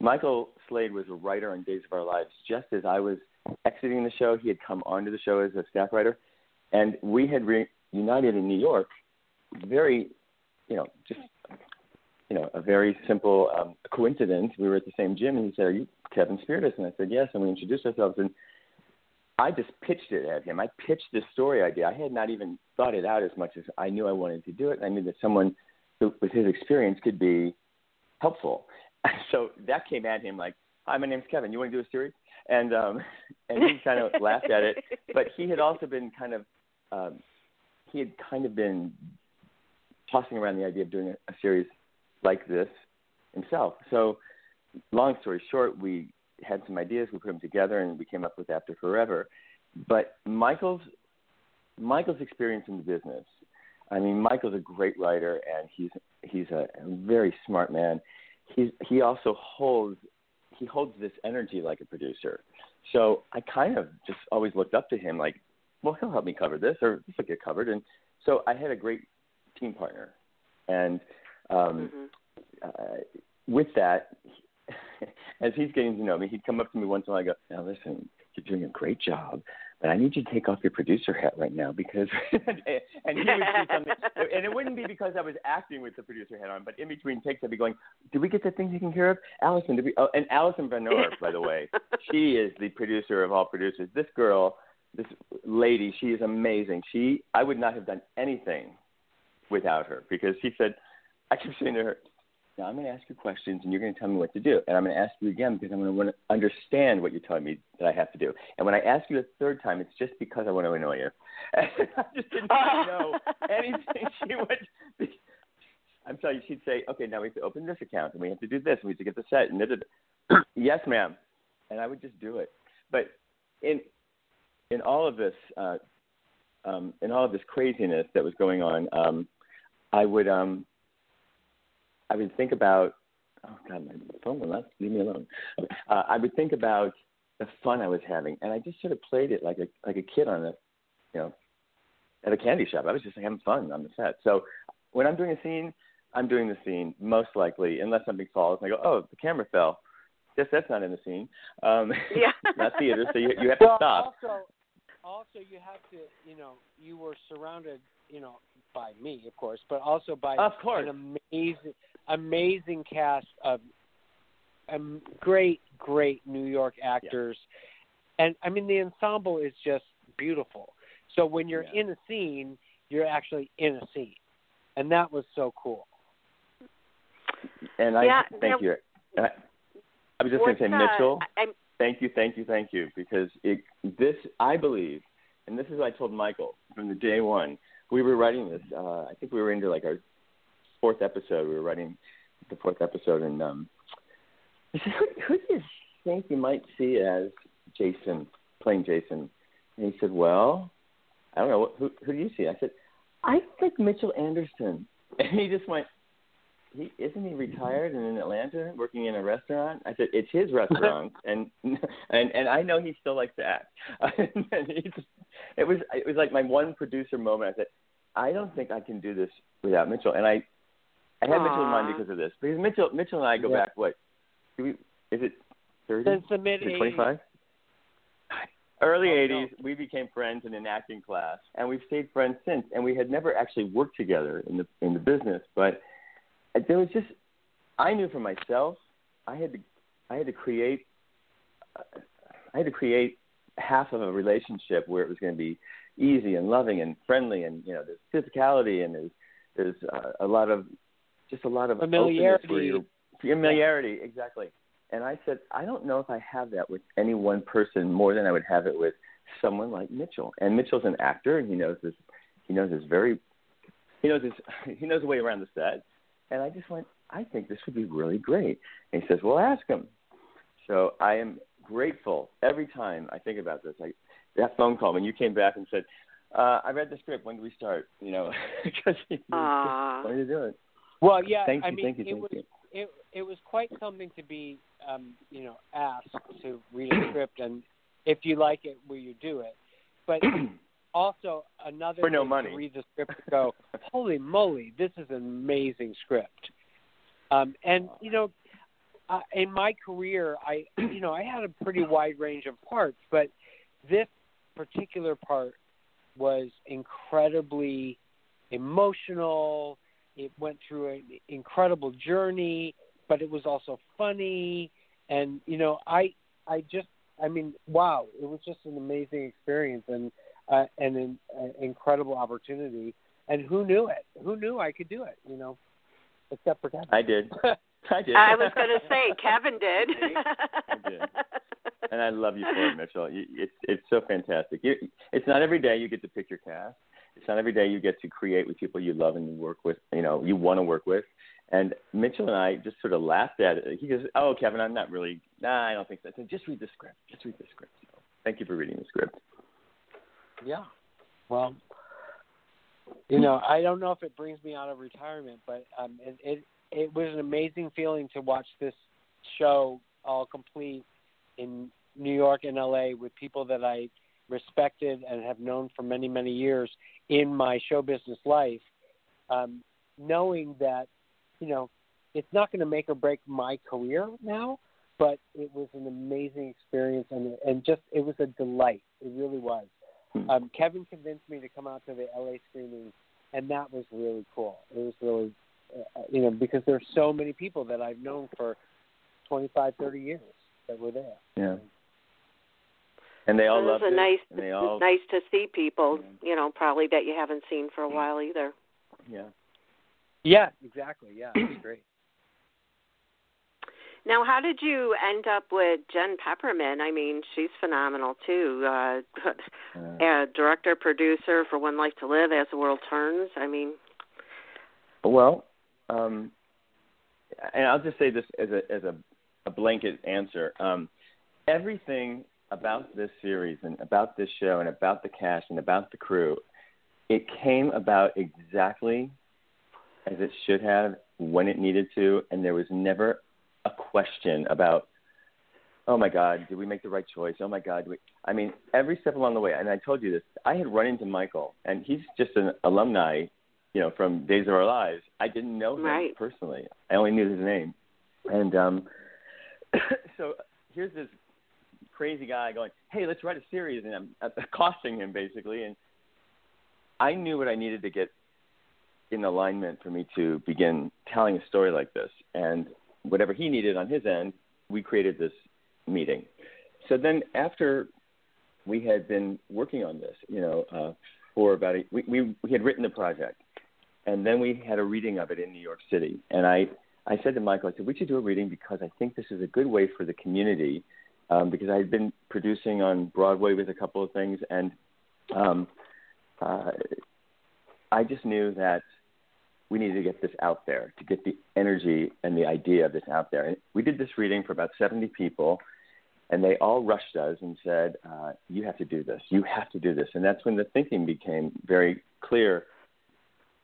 D: Michael Slade was a writer on Days of Our Lives, just as I was exiting the show. He had come onto the show as a staff writer, and we had reunited in New York. Very, you know, just you know, a very simple um, coincidence. We were at the same gym, and he said, "Are you Kevin Spirtas?" And I said, "Yes." And we introduced ourselves, and I just pitched it at him. I pitched this story idea. I had not even thought it out as much as I knew I wanted to do it. I knew that someone who, with his experience could be helpful. So that came at him like, "Hi, my name's Kevin. You want to do a series?" And um, and he kind of laughed at it. But he had also been kind of um, he had kind of been tossing around the idea of doing a, a series like this himself. So, long story short, we had some ideas, we put them together, and we came up with After Forever. But Michael's Michael's experience in the business. I mean, Michael's a great writer, and he's he's a, a very smart man. He's he also holds he holds this energy like a producer. So I kind of just always looked up to him, like, well, he'll help me cover this, or this will get covered. And so I had a great team partner, and um,
A: mm-hmm.
D: uh, with that, as he's getting to know me, he'd come up to me once in a while and go, "Now listen, you're doing a great job, but I need you to take off your producer hat right now because." and he would see something, and it wouldn't be because I was acting with the producer hat on, but in between takes, I'd be going, "Did we get that thing taken care of, Allison? Did we?" Oh, and Allison Van by the way, she is the producer of all producers. This girl, this lady, she is amazing. She, I would not have done anything without her because she said I kept saying to her, now I'm going to ask you questions and you're going to tell me what to do. And I'm going to ask you again because I'm going to want to understand what you're telling me that I have to do. And when I ask you a third time, it's just because I want to annoy you. And I just didn't know anything. She would. I'm telling you, she'd say, "Okay, now we have to open this account and we have to do this and we have to get the set." And da, yes, ma'am. And I would just do it. But in in all of this, uh, um, in all of this craziness that was going on, um, I would um, I would think about oh god, my phone will not leave me alone. Uh, I would think about the fun I was having, and I just sort of played it like a like a kid on a you know at a candy shop. I was just having fun on the set. So when I'm doing a scene, I'm doing the scene most likely, unless something falls and I go, oh, the camera fell. Guess that's not in the scene. Um,
A: yeah,
D: not theater, so you you have to
B: well,
D: stop.
B: Also, also you have to, you know, you were surrounded, you know, by me, of course, but also by
D: Of course.
B: an amazing, amazing cast of um, great, great New York actors, and I mean the ensemble is just beautiful. So when you're
D: Yeah.
B: in a scene, you're actually in a scene, and that was so cool.
D: And I
A: Yeah,
D: thank
A: now-
D: you. I, I was just going to say, Mitchell.
A: I'm
D: Thank you, thank you, thank you. Because it, this, I believe, and this is what I told Michael from the day one. We were writing this. Uh, I think we were into like our fourth episode. We were writing the fourth episode, and um, I said, who, "Who do you think you might see as Jason playing Jason?" And he said, "Well, I don't know. Who, who do you see?" I said, "I think Mitchell Anderson." And he just went, he isn't he retired and in Atlanta working in a restaurant? I said it's his restaurant, and and and I know he still likes to act. and he just, it was it was like my one producer moment. I said I don't think I can do this without Mitchell, and I I had Mitchell in mind because of this because Mitchell Mitchell and I go
B: Yeah.
D: back what do we is it thirty
B: Since the mid
D: twenty five? Early
B: Oh, no.
D: '80s, we became friends in an acting class, and we've stayed friends since. And we had never actually worked together in the in the business, but there was just I knew for myself I had to I had to create I had to create half of a relationship where it was going to be easy and loving and friendly and you know there's physicality and there's there's uh, a lot of just a lot of openness where
B: Familiarity.
D: you're- familiarity exactly and I said I don't know if I have that with any one person more than I would have it with someone like Mitchell and Mitchell's an actor and he knows this he knows his very he knows his he knows the way around the set and I just went, I think this would be really great. And he says, Well, ask him. So I am grateful every time I think about this. I, that phone call when you came back and said, uh, I read the script. When do we start? You know, because he
A: Aw.
D: wanted to do it.
B: Well, yeah,
D: Thank
B: I
D: you,
B: mean,
D: thank you,
B: it
D: thank
B: was
D: you.
B: it it was quite something to be, um, you know, asked to read a script, and if you like it, will you do it? But also another
D: For no money.
B: to read the script and go, holy moly, this is an amazing script. Um, and you know, uh, in my career, I you know I had a pretty wide range of parts, but this particular part was incredibly emotional. It went through an incredible journey, but it was also funny. And you know, I I just I mean, wow, it was just an amazing experience and uh, and an uh, incredible opportunity. And who knew it? Who knew I could do it? You know, except for Kevin.
D: I did. I did.
A: I was going to say Kevin did.
D: I did. and I love you for it, Mitchell. You, it's it's so fantastic. You, it's not every day you get to pick your cast. It's not every day you get to create with people you love and you work with. You know, you want to work with. And Mitchell and I just sort of laughed at it. He goes, "Oh, Kevin, I'm not really. Nah, I don't think so." I said, "Just read the script. Just read the script." So, thank you for reading the script.
B: Yeah. Well, you know, I don't know if it brings me out of retirement, but um, it, it it was an amazing feeling to watch this show all complete in New York and LA with people that I respected and have known for many many years in my show business life. Um, knowing that, you know, it's not going to make or break my career now, but it was an amazing experience and and just it was a delight. It really was.
D: Hmm.
B: Um, Kevin convinced me to come out to the LA screening, and that was really cool. It was really, uh, you know, because there's so many people that I've known for 25, 30 years that were there.
D: Yeah. And they all
A: it was a
D: it.
A: nice,
D: and they all,
A: nice to see people. You know, probably that you haven't seen for a while either.
D: yeah.
B: Yeah, exactly. Yeah, it was great.
A: Now, how did you end up with Jen Pepperman? I mean, she's phenomenal too. Uh,
D: Uh,
A: uh, director, producer for One Life to Live, As the World Turns. I mean,
D: Well, um, and I'll just say this as a as a, a blanket answer. Um, everything about this series and about this show and about the cast and about the crew, it came about exactly as it should have when it needed to, and there was never a question about, oh my God, did we make the right choice? Oh my God, we? I mean, every step along the way, and I told you this. I had run into Michael, and he's just an alumni you know, from Days of Our Lives. I didn't know him
A: Right.
D: personally. I only knew his name. And um so here's this crazy guy going, "Hey, let's write a series," and I'm accosting him basically. And I knew what I needed to get in alignment for me to begin telling a story like this. And whatever he needed on his end, we created this meeting. So then after we had been working on this, you know, uh, for about a, we, we we had written the project, and then we had a reading of it in New York City. And I I said to Michael, I said we should do a reading because I think this is a good way for the community, um, because I had been producing on Broadway with a couple of things, and um, uh, I just knew that we needed to get this out there to get the energy and the idea of this out there. And we did this reading for about 70 people, and they all rushed us and said, uh, "You have to do this. You have to do this." And that's when the thinking became very clear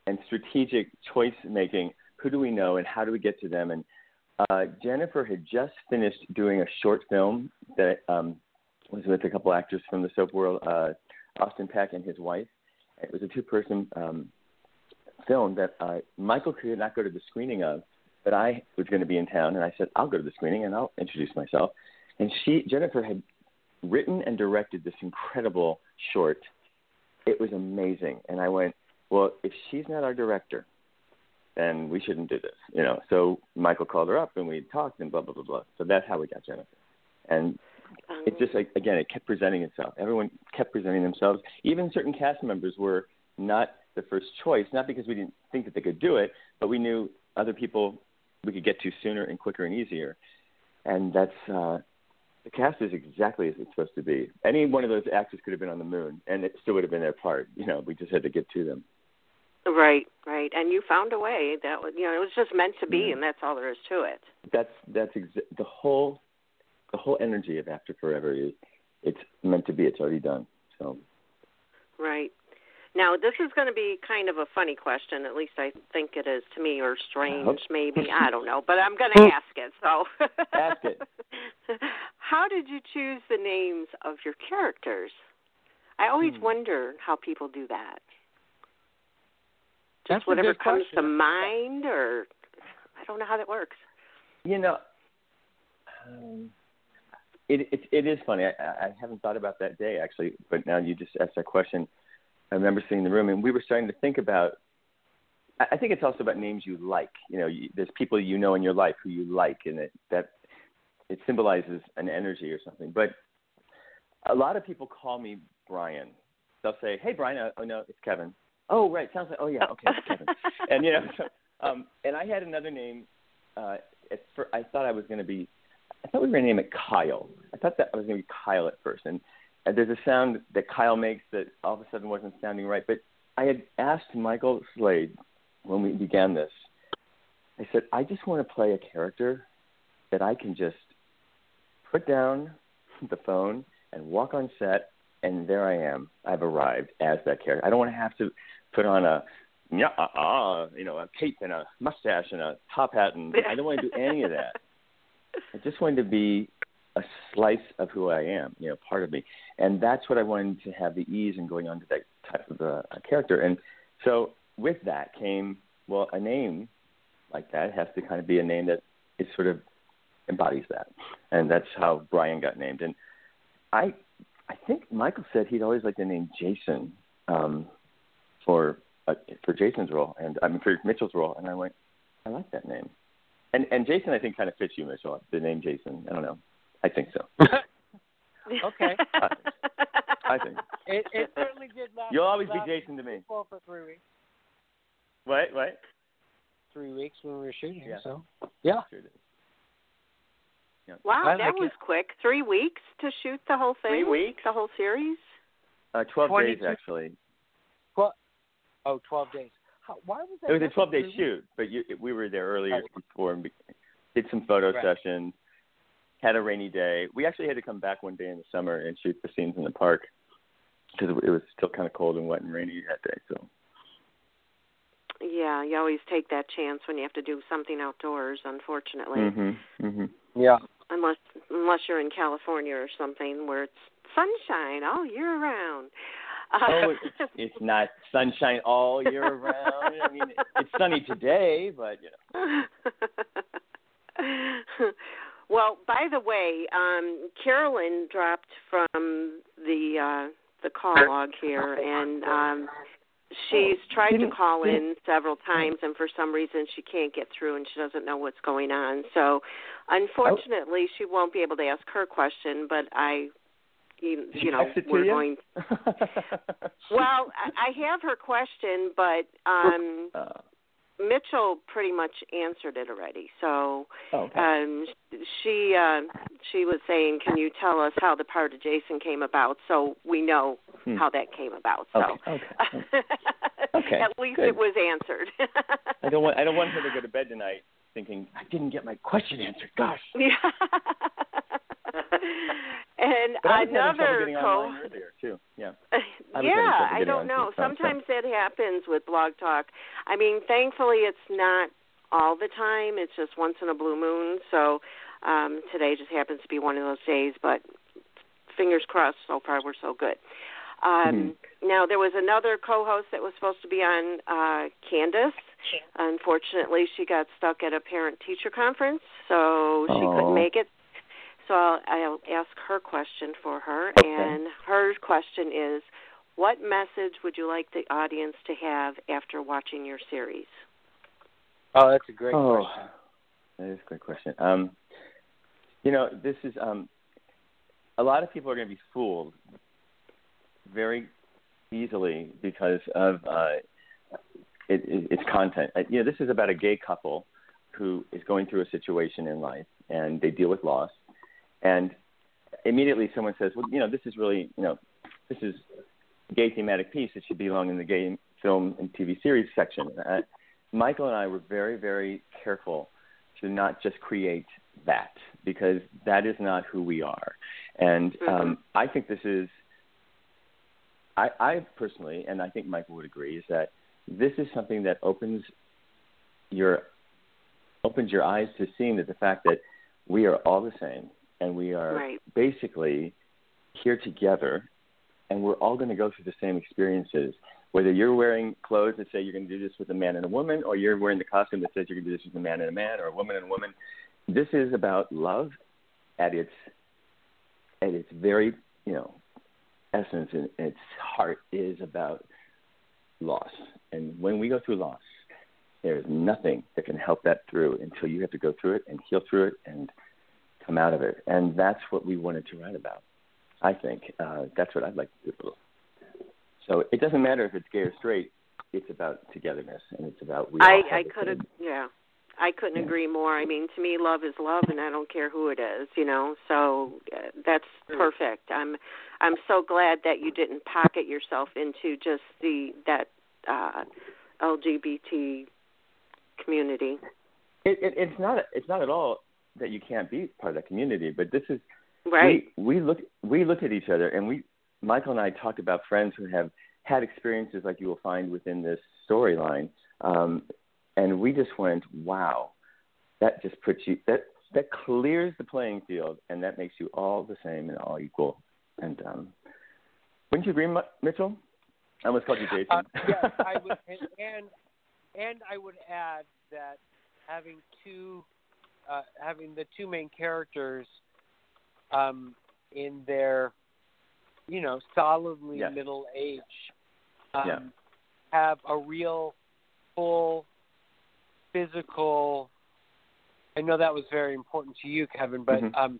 D: and strategic choice making. Who do we know, and how do we get to them? And uh, Jennifer had just finished doing a short film that um, was with a couple actors from the soap world, uh, Austin Peck and his wife. It was a two-person um, film that uh, Michael could not go to the screening of, but I was going to be in town, and I said I'll go to the screening and I'll introduce myself. And she, Jennifer, had written and directed this incredible short. It was amazing, and I went, well, if she's not our director, then we shouldn't do this, you know. So Michael called her up, and we talked, and blah blah blah blah. So that's how we got Jennifer, and
A: Um,
D: it just like again, it kept presenting itself. Everyone kept presenting themselves. Even certain cast members were not the first choice, not because we didn't think that they could do it, but we knew other people we could get to sooner and quicker and easier. And that's uh, the cast is exactly as it's supposed to be. Any one of those actors could have been on the moon, and it still would have been their part. You know, we just had to get to them.
A: Right, right. And you found a way that was, you know, it was just meant to be,
D: Yeah.
A: and that's all there is to it.
D: That's that's exa- the whole the whole energy of After Forever is it's meant to be. It's already done. So
A: Right. Now, this is going to be kind of a funny question. At least I think it is to me, or strange, maybe. I don't know, but I'm going to ask it. So,
D: Ask it.
A: How did you choose the names of your characters? I always
B: Hmm.
A: wonder how people do that. Just
B: That's
A: whatever comes to mind, or I don't know how that works.
D: You know, um, it, it it is funny. I, I haven't thought about that day actually, but now you just asked that question. I remember seeing the room, and we were starting to think about. I I think it's also about names you like. You know, you, there's people you know in your life who you like, and it, that it symbolizes an energy or something. But a lot of people call me Brian. They'll say, "Hey, Brian." Uh, oh no, it's Kevin. Oh right, sounds like. Oh yeah, okay, Kevin. and you know, so, um, and I had another name. Uh, at fir- I thought I was going to be. I thought we were going to name it Kyle. I thought that I was going to be Kyle at first, and, and there's a sound that Kyle makes that all of a sudden wasn't sounding right. But I had asked Michael Slade when we began this. I said, I just want to play a character that I can just put down the phone and walk on set, and there I am. I've arrived as that character. I don't want to have to put on a yeah, uh, uh, you know, a cape and a mustache and a top hat, and I don't want to do any of that. I just wanted to be a slice of who I am, you know, part of me, and that's what I wanted to have the ease in going on to that type of a, a character. And so with that came, well, a name like that has to kind of be a name that is sort of embodies that, and that's how Brian got named. And I, I think Michael said he'd always liked the name Jason um, for uh, for Jason's role, and I mean for Mitchell's role, and I went, I like that name. And and Jason, I think, kind of fits you, Mitchell. The name Jason. I don't know. I think so.
B: Okay.
D: I think
B: it, it certainly did last.
D: you'll always be Jason to me.
B: For for three weeks.
D: What? What?
B: Three weeks when we were shooting.
D: Yeah.
B: So yeah.
D: Sure it is.
A: wow,
B: I
A: that was quick. Three weeks to shoot the whole thing.
C: Three weeks?
A: The whole series.
D: Uh, Twelve days
B: 22
D: actually.
B: Oh, 12 days. How, why was that?
D: It was a 12 day shoot, but you, we were there earlier
B: Oh.
D: before and be- did some photo
B: Right.
D: sessions. Had a rainy day. We actually had to come back one day in the summer and shoot the scenes in the park because it was still kind of cold and wet and rainy that day. So
A: Yeah, you always take that chance when you have to do something outdoors. Unfortunately,
D: mhm mhm
B: Yeah.
A: Unless unless you're in California or something where it's sunshine all year round.
D: Oh, it's, it's not sunshine all year round. I mean, it's sunny today, but you know.
A: well, by the way, um, Carolyn dropped from the uh, the call log here, and um, she's tried to call in several times, and for some reason she can't get through, and she doesn't know what's going on. So, unfortunately, she won't be able to ask her question. But I, you, you know we're
D: you?
A: going. Well, I, I have her question, but um
D: Uh,
A: Mitchell pretty much answered it already. So
D: oh, okay.
A: um she uh she was saying, "Can you tell us how the part of Jason came about?" So we know
D: Hmm.
A: how that came about. So
D: Okay, okay. Okay,
A: at least
D: good.
A: it was answered.
D: I don't want I don't want her to go to bed tonight thinking I didn't get my question answered. Gosh.
A: Yeah. and
D: But I was trouble
A: another
D: getting
A: co
D: online earlier too. Yeah. I
A: yeah, I don't know.
D: too, so-
A: Sometimes that happens with Blog Talk. I mean, thankfully it's not all the time. It's just once in a blue moon. So um today just happens to be one of those days, but fingers crossed so far we're so good. Um now there was another co-host that was supposed to be on uh Candice. Unfortunately, she got stuck at a parent-teacher conference, so she
D: Oh.
A: couldn't make it. So I'll, I'll ask her question for her,
D: Okay.
A: and her question is, "What message would you like the audience to have after watching your series?"
B: Oh, that's a great
D: oh,
B: question.
D: that is a great question. Um, you know, this is um, a lot of people are going to be fooled very easily because of uh, it, it, its content. Uh, you know, this is about a gay couple who is going through a situation in life, and they deal with loss, and immediately someone says, "Well, you know, this is really, you know, this is a gay thematic piece. It should belong in the gay film and TV series section." Uh, Michael and I were very, very careful to not just create that because that is not who we are. And um, I think this is, I, I personally, and I think Michael would agree, is that this is something that opens your opens your eyes to seeing that the fact that we are all the same and we are
A: Right.
D: basically here together and we're all going to go through the same experiences whether you're wearing clothes that say you're going to do this with a man and a woman, or you're wearing the costume that says you're going to do this with a man and a man, or a woman and a woman, this is about love at its at its very you know essence and its heart is about loss. And when we go through loss, there is nothing that can help that through until you have to go through it and heal through it and come out of it. And that's what we wanted to write about. I think uh, that's what I'd like to do. So it doesn't matter if it's gay or straight. It's about togetherness, and it's about we.
A: I I could
D: same-
A: yeah. I couldn't
D: Yeah.
A: agree more. I mean, to me, love is love, and I don't care who it is. You know, so uh, that's perfect. I'm I'm so glad that you didn't pocket yourself into just the that uh LGBT community.
D: It, it, it's not. It's not at all that you can't be part of that community, but this is
A: Right.
D: We, we look we looked at each other, and we Michael and I talked about friends who have had experiences like you will find within this storyline, um, and we just went, wow, that just puts you that that clears the playing field, and that makes you all the same and all equal. And um, wouldn't you agree, Mi- Mitchell? I almost called you Jason.
B: Uh, yes, I would, and, and and I would add that having two, uh, having the two main characters, um, in their, you know, solidly
D: Yes.
B: middle age, um,
D: Yeah.
B: have a real, full, physical. I know that was very important to you, Kevin, but
D: Mhm.
B: um,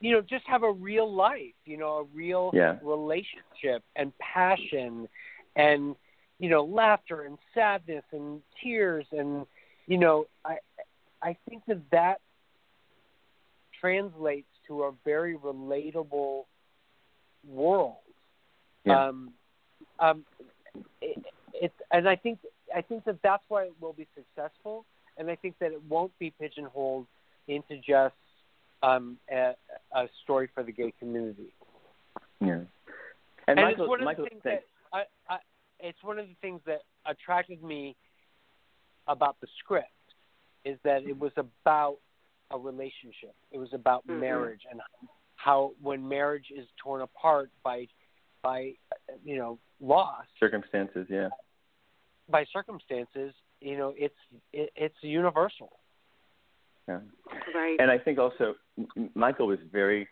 B: you know, just have a real life, you know, a real
D: Yeah.
B: relationship and passion and you know laughter and sadness and tears and you know i i think that that translates to a very relatable world
D: Yeah.
B: um um it, it's and i think i think that that's why it will be successful and i think that it won't be pigeonholed into just um a, a story for the gay community
D: yeah.
B: and
D: And, Michael,
B: it's one of
D: Michael,
B: the things that I, I, it's one of the things that attracted me about the script is that it was about a relationship. It was about
A: Mhm.
B: marriage and how when marriage is torn apart by by you know loss
D: circumstances, yeah.
B: by circumstances, you know it's it, it's universal.
D: Yeah.
A: Right.
D: And I think also M- M- Michael was very.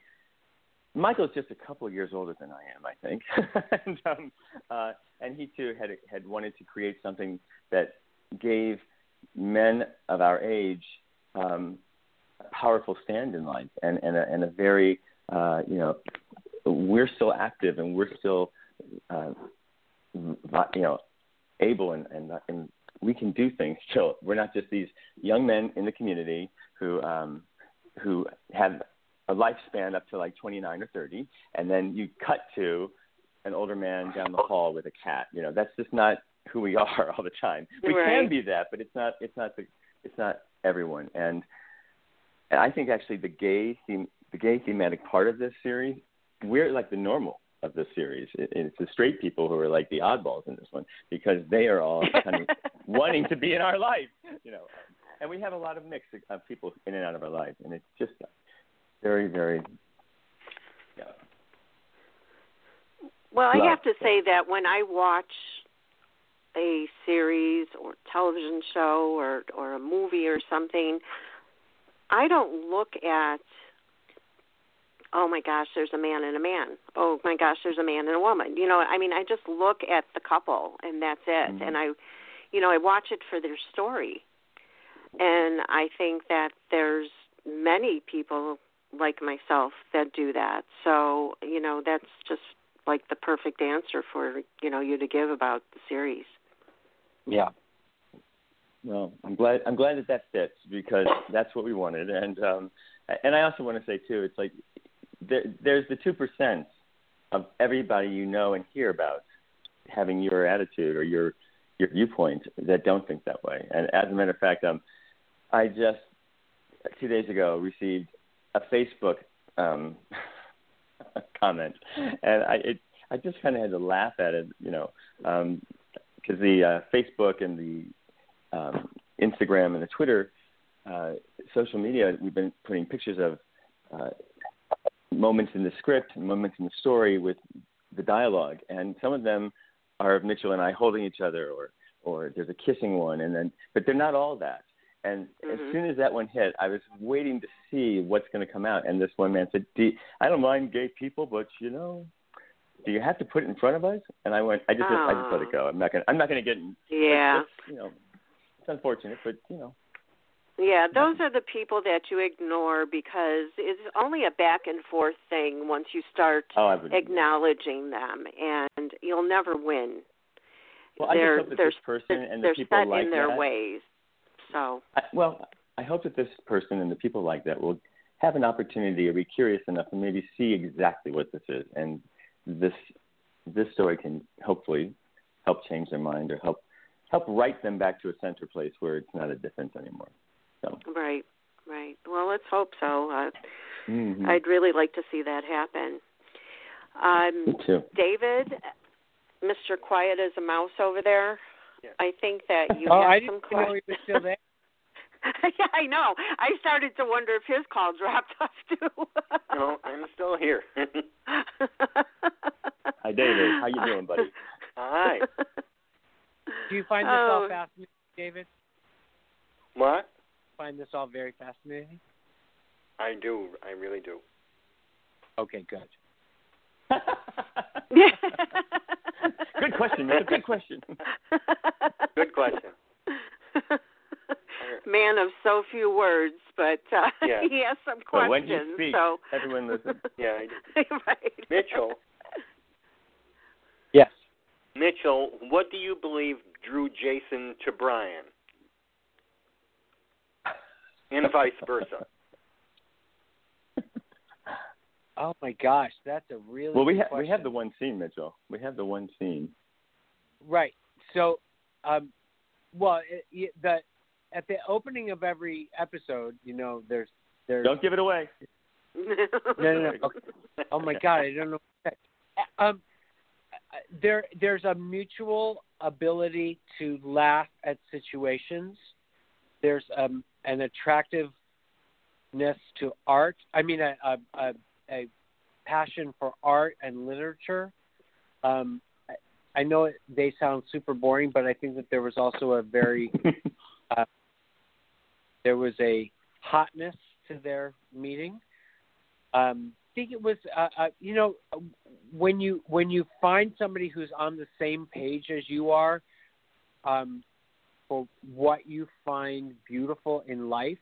D: Michael's just a couple of years older than I am, I think, and um, uh, and he too had had wanted to create something that gave men of our age um, a powerful stand in life and and a, and a very uh, you know we're still active and we're still, uh, you know, able and, and and we can do things still. We're not just these young men in the community who um, who have a lifespan up to like 29 or 30, and then you cut to an older man down the hall with a cat. You know, that's just not who we are all the time. We
A: right.
D: can be that, but it's not. It's not the. It's not everyone. And and I think actually the gay theme, the gay thematic part of this series, we're like the normal of the series. It, it's the straight people who are like the oddballs in this one because they are all kind of wanting to be in our life, you know. And we have a lot of mix of people in and out of our life, and it's just very, very. Yeah.
A: Well, I have to say that when I watch a series or television show or or a movie or something, I don't look at oh my gosh, there's a man and a man. Oh my gosh, there's a man and a woman. You know, I mean, I just look at the couple and that's it.
D: Mhm.
A: And I, you know, I watch it for their story. And I think that there's many people like myself that do that. So, you know, that's just like the perfect answer for, you know, you to give about the series.
B: Yeah.
D: Well, I'm glad. I'm glad that that fits because that's what we wanted, and um, and I also want to say too, it's like there, there's the two percent of everybody you know and hear about having your attitude or your your viewpoint that don't think that way. And as a matter of fact, um, I just two days ago received a Facebook um, comment, and I it, I just kind of had to laugh at it, you know, because the uh, Facebook and the um, Instagram and the Twitter uh, social media, we've been putting pictures of uh, moments in the script, moments in the story with the dialogue, and some of them are of Mitchell and I holding each other, or or there's a kissing one, and then but they're not all that. And as
A: Mhm.
D: soon as that one hit, I was waiting to see what's going to come out. And this one man said, Do, "I don't mind gay people, but you know, do you have to put it in front of us?" And I went, "I just, I just let
A: Oh.
D: it go. I'm not gonna, I'm not gonna get in
A: Yeah.
D: it's, you know, it's unfortunate, but you know,
A: Yeah, those are the people that you ignore because it's only a back and forth thing once you start
D: oh,
A: acknowledging them and you'll never win.
D: Well, I
A: they're
D: just hope that this person and the
A: they're
D: people
A: set
D: like
A: in their
D: that.
A: ways. So
D: I, well, I hope that this person and the people like that will have an opportunity or be curious enough and maybe see exactly what this is, and this this story can hopefully help change their mind or help help write them back to a center place where it's not a difference anymore. So,
A: right, right. Well, let's hope so. Uh,
D: mhm.
A: I'd really like to see that happen. Um,
D: me too.
A: David, Mr. Quiet as a mouse over there.
C: Yes.
A: I think that you
B: oh,
A: have
B: I
A: some
B: didn't know
A: questions.
B: he was still there.
A: yeah, I know. I started to wonder if his call dropped off too.
C: No, I'm still here.
D: Hi, David. How you doing, buddy?
C: Hi.
B: Do you find this
A: Oh.
B: all fascinating, David?
C: what?
B: Find this all very fascinating?
C: I do. I really do.
B: Okay, good.
D: good question. That's a good question.
C: Good question.
A: Man of so few words, but uh,
C: Yeah.
A: he has some
D: But when
A: questions.
D: you speak,
A: so
D: everyone listens.
C: Yeah, I do.
A: right.
C: Mitchell,
B: Yes.
C: Mitchell, what do you believe drew Jason to Brian? And vice versa.
B: Oh my gosh, that's a really
D: Well, we
B: good
D: have we have the one scene, Mitchell. We have the one scene.
B: Right. So, um, well, it, it, the at the opening of every episode, you know, there's there's
D: Don't give it away.
B: no, no, no. Okay. Oh my God, I don't know. What to say. Um, uh, there there's a mutual ability to laugh at situations. There's um an attractiveness to art. I mean, a a, a, passion for art and literature. Um, I- I know it, they sound super boring, but I think that there was also a very there was a hotness to their meeting. Um, think it was, uh, uh, you know, when you when you find somebody who's on the same page as you are, um, for what you find beautiful in life,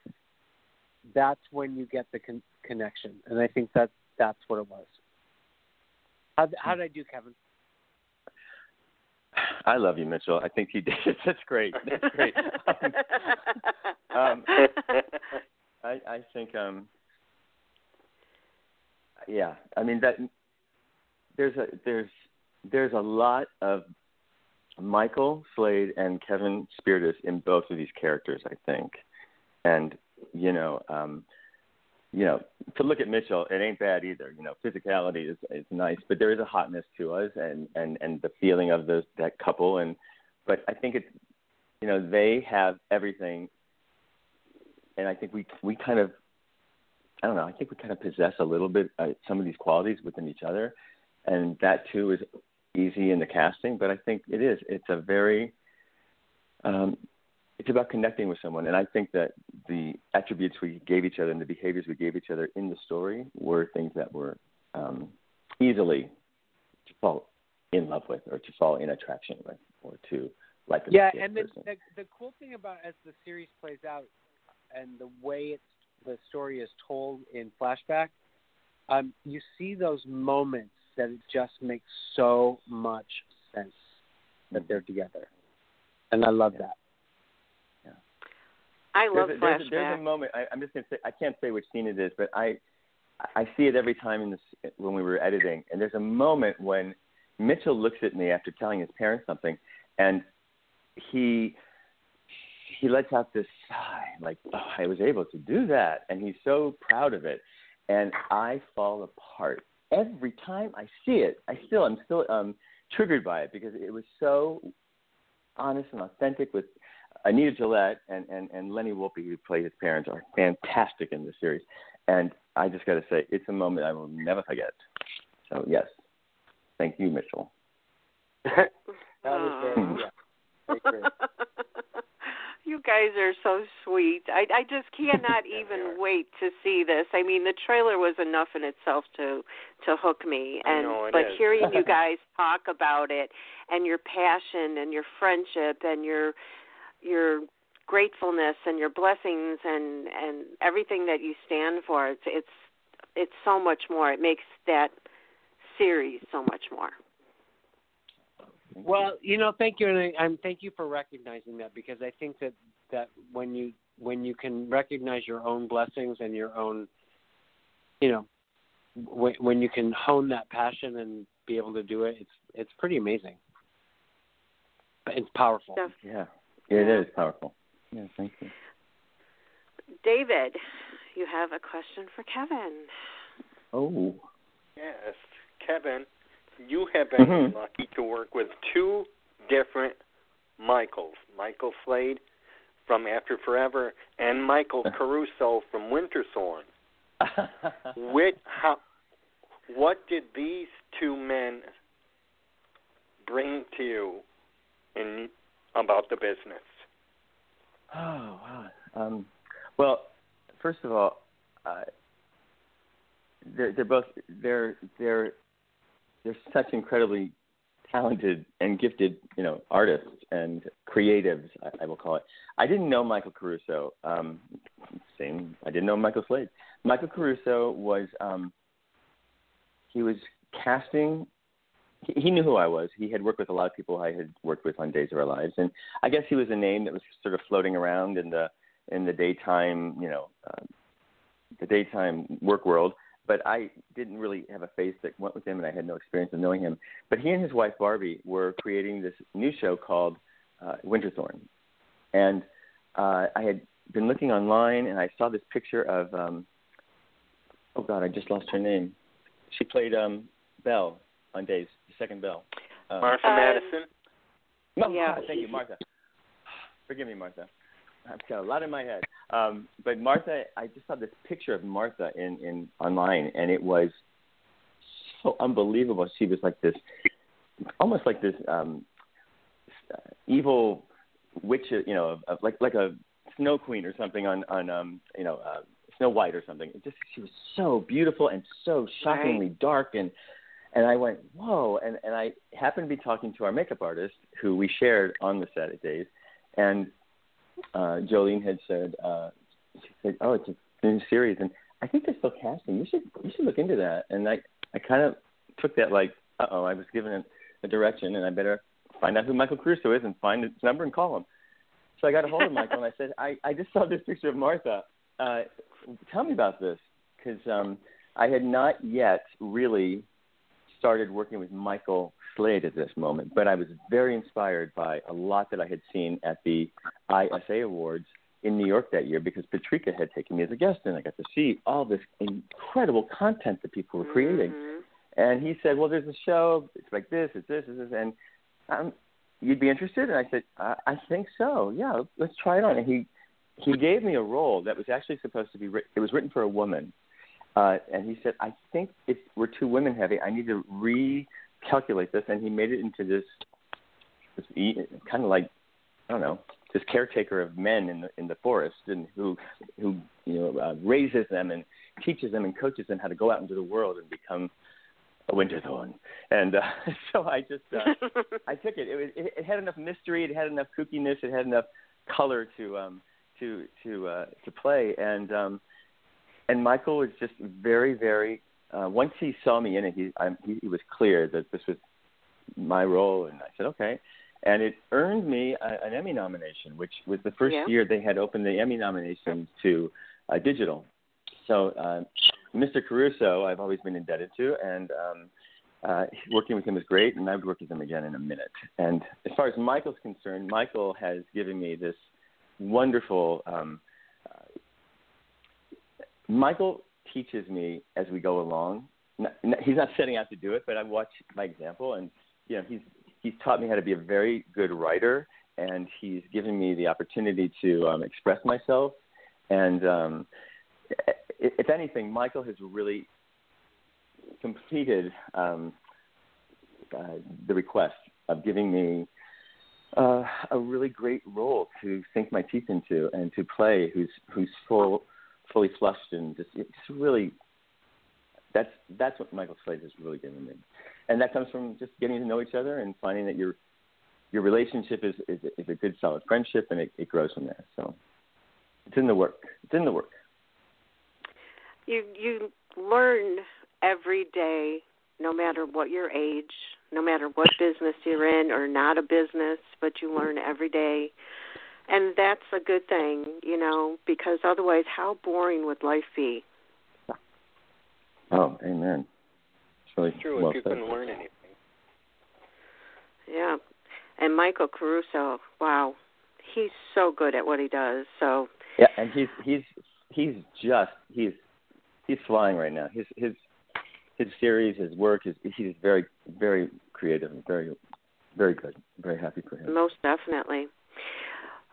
B: that's when you get the con- connection, and I think that that's what it was. How how did I do, Kevin?
D: I love you, Mitchell. I think you did. That's great. That's great. um, I I think um yeah. I mean that there's a there's there's a lot of Michael Slade and Kevin Spirtas in both of these characters, I think. And you know, um you know, to look at Mitchell, it ain't bad either. You know, physicality is is nice, but there is a hotness to us, and and and the feeling of those that couple. And but I think it's, you know, they have everything, and I think we we kind of, I don't know, I think we kind of possess a little bit uh, some of these qualities within each other, and that too is easy in the casting. But I think it is. It's a very um, it's about connecting with someone. And I think that the attributes we gave each other and the behaviors we gave each other in the story were things that were um, easily to fall in love with or to fall in attraction with or to like
B: yeah and the, the the cool thing about as the series plays out and the way it's the story is told in flashback um you see those moments that it just makes so much sense that they're together and i love
D: Yeah.
B: that
A: I love
D: there's a, there's, a,
A: flashback.
D: there's a moment. I, I'm just gonna say I can't say which scene it is, but I I see it every time in this when we were editing. And there's a moment when Mitchell looks at me after telling his parents something, and he he lets out this sigh, like oh, I was able to do that, and he's so proud of it. And I fall apart every time I see it. I still I'm still um triggered by it because it was so honest and authentic with Anita Gillette and, and, and Lenny Wolpe, who played his parents, are fantastic in this series. And I just got to say, it's a moment I will never forget. So, yes. Thank you, Mitchell.
B: that was very yeah very great.
A: You guys are so sweet. I I just cannot even wait to see this. I mean, the trailer was enough in itself to to hook me, and but
C: is.
A: hearing you guys talk about it and your passion and your friendship and your your gratefulness and your blessings and and everything that you stand for, it's it's it's so much more. It makes that series so much more.
B: Well, you know, thank you, and I, I'm thank you for recognizing that because I think that that when you when you can recognize your own blessings and your own, you know, when when you can hone that passion and be able to do it, it's it's pretty amazing. It's powerful.
A: Def-
D: Yeah, it is powerful. Yeah, thank you.
A: David, you have a question for Kevin.
D: Oh.
C: Yes, Kevin, you have been
D: Mhm.
C: lucky to work with two different Michaels: Michael Slade from After Forever and Michael Caruso from. Which, how, what did these two men bring to you in about the business?
D: Oh wow. Um, well, first of all, uh, they're, they're both they're they're they're such incredibly talented and gifted, you know, artists and creatives. I, I will call it. I didn't know Michael Caruso. Um, same. I didn't know Michael Slade. Michael Caruso was um, he was casting he, he knew who I was. He had worked with a lot of people I had worked with on Days of Our Lives, and I guess he was a name that was sort of floating around in the in the daytime, you know, uh, the daytime work world. But I didn't really have a face that went with him, and I had no experience of knowing him. But he and his wife Barbie were creating this new show called uh, Winterthorn, and uh, I had been looking online, and I saw this picture of um, oh God, I just lost her name. She played um, Belle on Days, the second Belle. Um,
C: Martha
A: Um,
C: Madison.
D: no,
A: Yeah.
D: thank you, Martha. Forgive me, Martha. I've got a lot in my head. Um, but Martha, I just saw this picture of Martha in, in online, and it was so unbelievable. She was like this, almost like this um, evil witch, you know, like like a snow queen or something on on um, you know uh, Snow White or something. It just she was so beautiful and so shockingly dark and and I went, whoa! And and I happened to be talking to our makeup artist, who we shared on the set at Days, and uh, Jolene had said, uh, she said, oh, it's a new series, and I think they're still casting. You should you should look into that. And I I kind of took that like, uh oh, I was given a, a direction, and I better find out who Michael Caruso is and find his number and call him. So I got a hold of Michael and I said, I, I just saw this picture of Martha. Uh, tell me about this because um, I had not yet really started working with Michael Slade at this moment, but I was very inspired by a lot that I had seen at the ISA Awards in New York that year because Patrika had taken me as a guest and I got to see all this incredible content that people were creating.
A: Mm-hmm.
D: And he said, "Well, there's a show. It's like this. It's this. It's this." And um, you'd be interested? And I said, I, I think so. Yeah, let's try it on. And he he gave me a role that was actually supposed to be written. It was written for a woman, uh, and he said, I think if we're too women heavy, I need to recalculate this. And he made it into this this kind of like I don't know this caretaker of men in the in the forest and who who you know uh, raises them and teaches them and coaches them how to go out into the world and become a Winterthorn. And uh, so I just uh, I took it. It, was, it. it had enough mystery. It had enough kookiness. It had enough color to um, to to uh, to play. And um, and Michael was just very very. Uh, once he saw me in it, he, I, he he was clear that this was my role, and I said okay. And it earned me a, an Emmy nomination, which was the first
A: yeah.
D: year they had opened the Emmy nominations to uh, digital. So uh, Mr. Caruso, I've always been indebted to, and um, uh, working with him is great, and I would work with him again in a minute. And as far as Michael's concerned, Michael has given me this wonderful. Um, Michael teaches me as we go along. he's not setting out to do it, but I watch my example, and you know, he's he's taught me how to be a very good writer, and he's given me the opportunity to um, express myself. And um, if anything, Michael has really completed um, uh, the request of giving me uh, a really great role to sink my teeth into and to play, who's who's full, fully flushed and just it's really that's that's what Michael Slade has really given me, and that comes from just getting to know each other and finding that your your relationship is is, is a good solid friendship and it, it grows from there. So it's in the work. It's in the work
A: you you learn every day no matter what your age no matter what business you're in or not a business but you learn every day and that's a good thing you know because otherwise how boring would life be
D: oh amen it's really
C: it's true
D: well
C: if you
D: said.
C: can learn anything
A: yeah and michael caruso wow he's so good at what he does so
D: yeah and he's he's he's just he's he's flying right now. His his his series, his work, is he's very very creative and very very good. very happy for him.
A: Most definitely.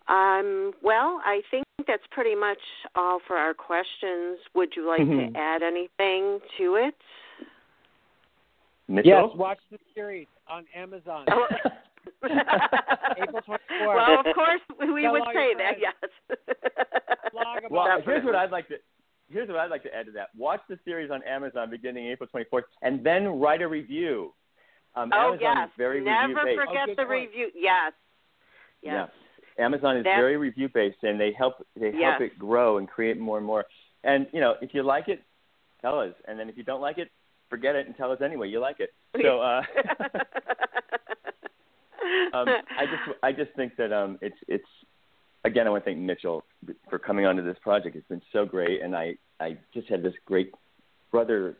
A: Um, well, I think that's pretty much all for our questions. Would you like
D: Mm-hmm.
A: to add anything to it?
D: Mitchell?
B: Yes, watch the series on Amazon.
A: Oh.
B: April 24th.
A: well, of course, we
B: Tell
A: would
B: all
A: say that. Yes.
D: Well, here's what I'd like to here's what I'd like to add to that. Watch the series on Amazon beginning April 24th, and then write a review. Um,
A: oh
D: Amazon
A: yes.
D: is very
A: Never forget
B: Oh,
A: the
B: point.
A: review. Yes. Yes.
D: Yeah. Amazon is
A: That's-
D: very review based, and they help they help it grow and create more and more. And you know, if you like it, tell us. And then if you don't like it, forget it and tell us anyway you like it. So uh, um, I just I just think that um, it's it's again I want to thank Mitchell for coming onto this project. It's been so great, and I I just had this great brother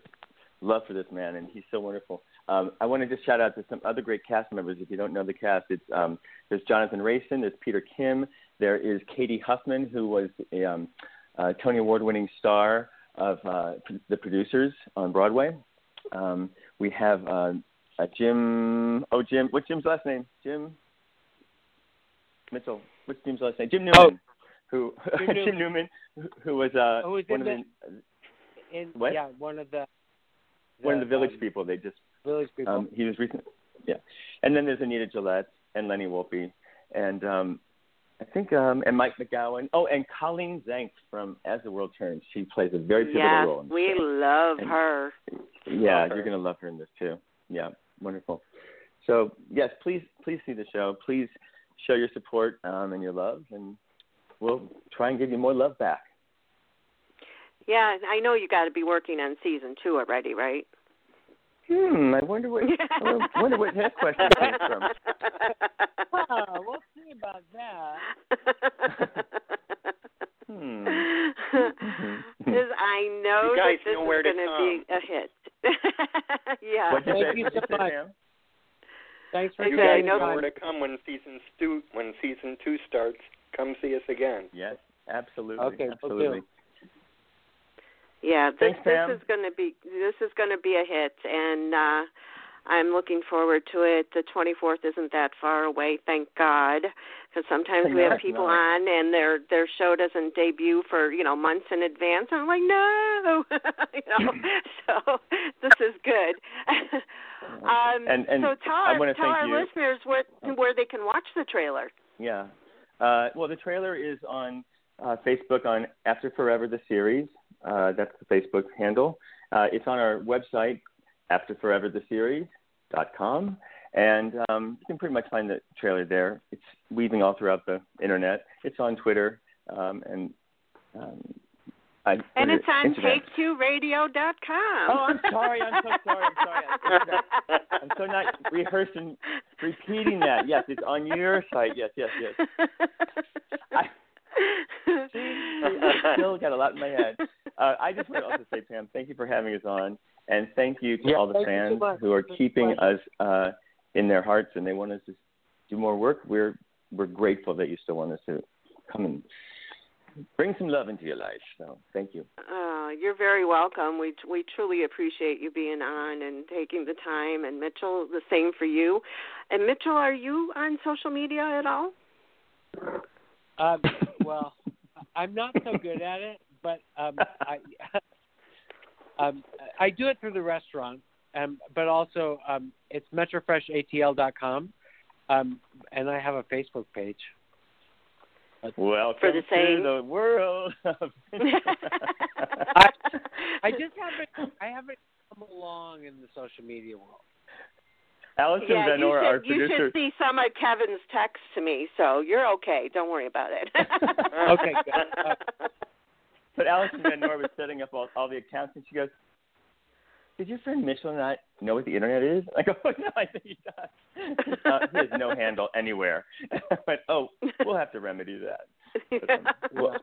D: love for this man, and he's so wonderful. Um, I want to just shout out to some other great cast members. If you don't know the cast, it's um, there's Jonathan Rayson, there's Peter Kim, there is Cady Huffman, who was a um, uh, Tony Award-winning star of uh, the producers on Broadway. Um, we have uh, Jim. Oh, Jim. What's Jim's last name? Jim Mitchell. What's Jim's last name? Jim Newman. Oh. Who?
B: Jim Newman.
D: Jim Newman, who- was uh,
B: was
D: one of the
B: In,
D: What?
B: Yeah, one of the,
D: one of the village
B: um,
D: people. They just
B: Village people.
D: um, he was recent. Yeah, and then there's Anita Gillette and Lenny Wolpe, and um, I think um, and Mike McGowan. Oh, and Colleen Zenk from As the World Turns. She plays a very pivotal
A: yes,
D: role. in the
A: we love
D: And-
A: her.
D: Yeah,
A: Love her.
D: you're gonna love her in this too. Yeah, wonderful. So yes, please please see the show. Please show your support um, and your love, and we'll try and give you more love back.
A: Yeah, I know you got to be working on season two already, right?
D: Hmm. I wonder what. I wonder what his question came from.
B: Oh, we'll see about that.
D: Hmm.
A: Because I know
C: You guys
A: that this
C: know where
A: is going to be a hit. yeah.
D: What'd you
B: Thank
D: say?
B: you so much.
D: Sam?
B: Thanks for
A: Okay,
C: You guys
B: taking
A: know-
C: know where to come when season two when season two starts. Come see us again.
D: Yes, absolutely.
B: Okay, will
D: absolutely.
B: do.
A: Yeah, this
D: Thanks,
A: this is going to be this is going to be a hit, and uh I'm looking forward to it. The 24th isn't that far away, thank God, because sometimes we have
D: it's
A: people
D: not.
A: on and their their show doesn't debut for you know months in advance. I'm like, no, you know. so this is good. um,
D: And- and
A: so tell our tell
D: thank
A: our
D: you.
A: listeners what where they can watch the trailer.
D: Yeah. Uh, well, the trailer is on uh, Facebook on After Forever the series. Uh, that's the Facebook handle. Uh, it's on our website, afterforevertheseries.com, and um, you can pretty much find the trailer there. It's weaving all throughout the internet. It's on Twitter, um, and um, I,
A: And it's on
D: it? Instagram.
A: taketworadio.com.
D: Oh, I'm sorry. I'm so sorry. I'm sorry. I'm, I'm so not rehearsing, repeating that. Yes, it's on your site. Yes, yes, yes. I, I still got a lot in my head. Uh, I just want to also say, Pam, thank you for having us on, and thank you to
B: Yeah,
D: all the
B: thank you so
D: fans who are
B: It's
D: keeping us uh, in their hearts and they want us to do more work. We're we're grateful that you still want us to come and bring some love into your life. So thank you.
A: Uh, you're very welcome. We we truly appreciate you being on and taking the time. And Mitchell, the same for you. And Mitchell, are you on social media at all?
B: Um, well, I'm not so good at it, but um, I um, I do it through the restaurant, um, but also um, it's metrofreshatl.com, um, and I have a Facebook page.
D: Welcome
A: For the same.
D: to the world.
B: I, I just haven't I haven't come along in the social media world.
D: Allison
A: yeah,
D: Van
A: you
D: Or,
A: should
D: our
A: you should see some of Kevin's texts to me. So you're okay. Don't worry about it.
B: Okay. Uh,
D: But Allison Van Nor was setting up all, all the accounts, and she goes, "Did your friend Mitchell not know what the internet is?" I go, "Oh no, I think he does. Uh, he has no handle anywhere." but oh, we'll have to remedy that. But, um, well,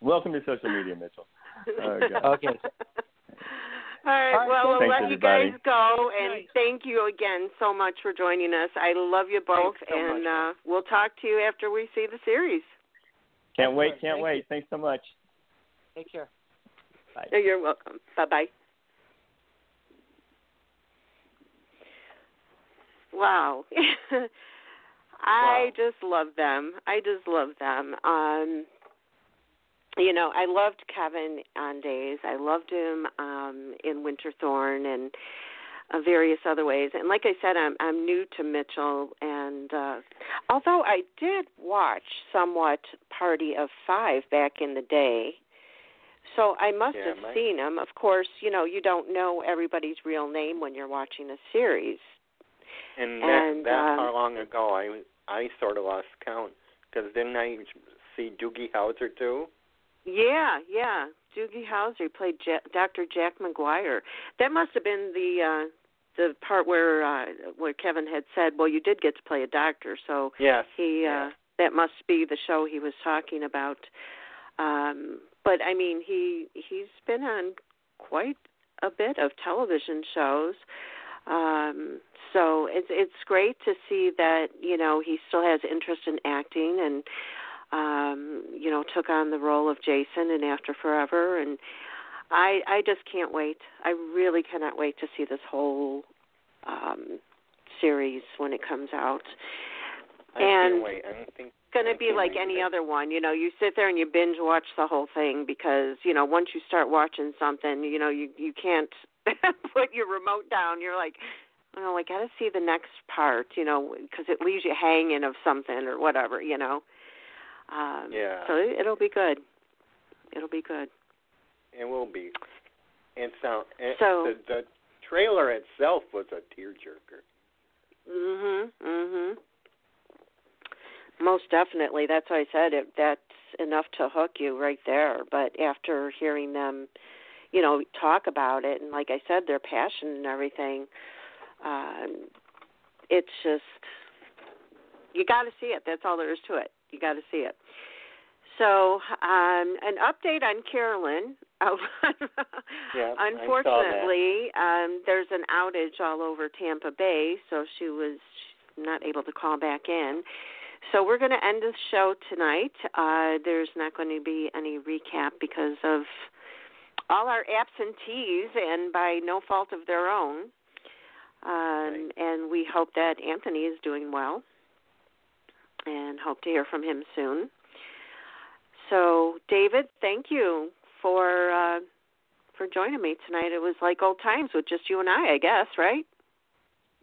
D: welcome to social media, Mitchell. Oh, God.
B: Okay.
A: All right.
B: All right,
A: well, we'll
D: thanks,
A: let
D: everybody.
A: you guys go, and
B: Nice.
A: thank you again so much for joining us. I love you both,
C: so
A: and uh, we'll talk to you after we see the series.
D: Can't wait, can't
B: Thank
D: wait.
B: you.
D: Thanks so much.
B: Take care.
D: Bye.
A: You're welcome. Bye bye. Wow. I
C: Wow.
A: just love them. I just love them. Um you know, I loved Kevin on Days. I loved him um in Winterthorn and uh, various other ways. And like I said, I'm I'm new to Mitchell and uh although I did watch somewhat Party of 5 back in the day. So I must
C: Yeah,
A: have
C: my-
A: seen him. Of course, you know, you don't know everybody's real name when you're watching a series.
C: And,
A: And,
C: that, that
A: um,
C: how long ago? I I sort of lost count because didn't I see Doogie Howser too?
A: Yeah, yeah. Doogie Howser played Dr. Jack McGuire. That must have been the uh the part where uh where Kevin had said, "Well, you did get to play a doctor." So
C: Yes.
A: he uh that must be the show he was talking about. Um but I mean, he he's been on quite a bit of television shows. Um so it's it's great to see that, you know, he still has interest in acting and um, you know, took on the role of Jason in After Forever and I I just can't wait. I really cannot wait to see this whole um series when it comes out.
C: I
A: and
C: can't wait.
A: It's going to be like any other one. You know, you sit there and you binge watch the whole thing because, you know, once you start watching something, you know, you you can't put your remote down. You're like, oh, I got to see the next part, you know, because it leaves you hanging of something or whatever, you know. Um,
C: Yeah.
A: So it, it'll be good. It'll be good.
C: It will be. And so, it,
A: So-
C: the, the trailer itself was a tearjerker.
A: Mhm. Mhm. Most definitely. That's why I said it. That's enough to hook you right there. But after hearing them, you know, talk about it. And like I said, their passion and everything. Um, it's just you got to see it. That's all there is to it. You got to see it. So, um, an update on Carolyn.
C: yeah,
A: Unfortunately, um, there's an outage all over Tampa Bay, so she was not able to call back in. So we're going to end the show tonight. Uh, there's not going to be any recap because of all our absentees, and by no fault of their own. Um, and we hope that Anthony is doing well, and hope to hear from him soon. So, David, thank you for uh, for joining me tonight. It was like old times with just you and I, I guess, right?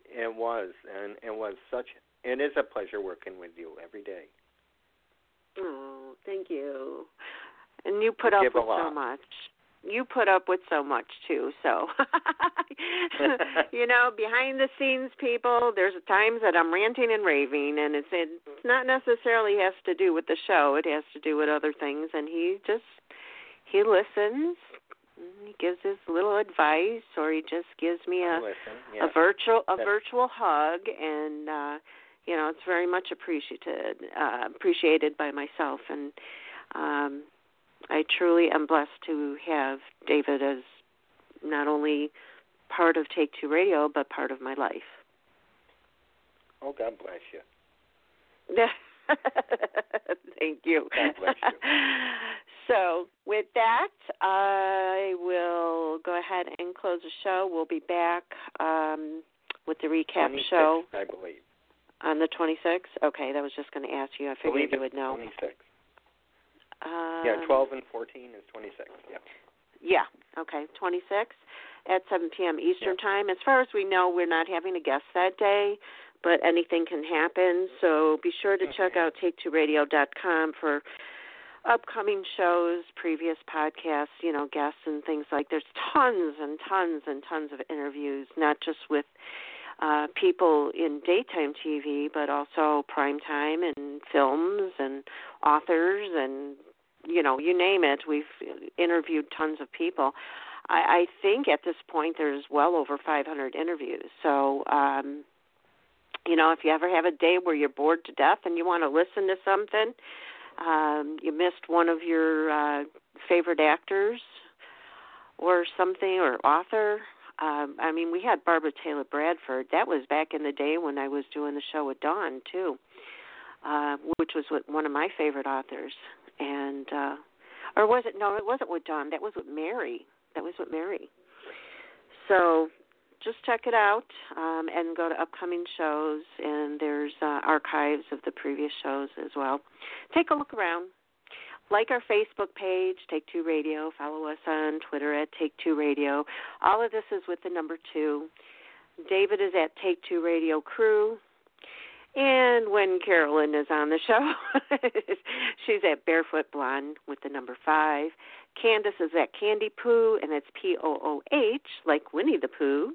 C: It was, and it was such. It is a pleasure working with you every day.
A: Oh, thank you. And you put you up with so much you put up with so much too. So, you know, behind the scenes, people, there's times that I'm ranting and raving, and it's it's not necessarily has to do with the show. It has to do with other things, and he just he listens. He gives his little advice, or he just gives me a
C: yeah.
A: a virtual a virtual hug, and uh, you know, it's very much appreciated uh, appreciated by myself and. um I truly am blessed to have David as not only part of Take Two Radio, but part of my life.
C: Oh, God bless you.
A: Thank you.
C: God bless you.
A: So, with that, I will go ahead and close the show. We'll be back um, with the recap show.
C: I believe.
A: On the 26th? Okay, that was just going to ask you. I figured you would know.
C: 26th.
A: Uh,
C: yeah, 12 and 14 is 26. Yeah.
A: Yeah. Okay. 26 at 7 p.m. Eastern yeah. time. As far as we know, we're not having a guest that day, but anything can happen. So be sure to check out take2radio.com for upcoming shows, previous podcasts, you know, guests and things like. There's tons and tons and tons of interviews, not just with uh, people in daytime TV, but also primetime and films and authors and you know, you name it. We've interviewed tons of people. I, I think at this point there's well over 500 interviews. So, um, you know, if you ever have a day where you're bored to death and you want to listen to something, um, you missed one of your uh, favorite actors or something or author. Um, I mean, we had Barbara Taylor Bradford. That was back in the day when I was doing the show with Dawn too, uh, which was one of my favorite authors and uh or was it no it wasn't with Dawn that was with Mary. That was with Mary. So just check it out um, and go to upcoming shows and there's uh, archives of the previous shows as well. Take a look around. Like our facebook page take two radio. Follow us on twitter at take two radio. All of this is with the number two. David is at take two radio crew and when Carolyn is on the show, she's at Barefoot Blonde with the number five. Candice is at Candy Pooh, and it's P O O H, like Winnie the Pooh.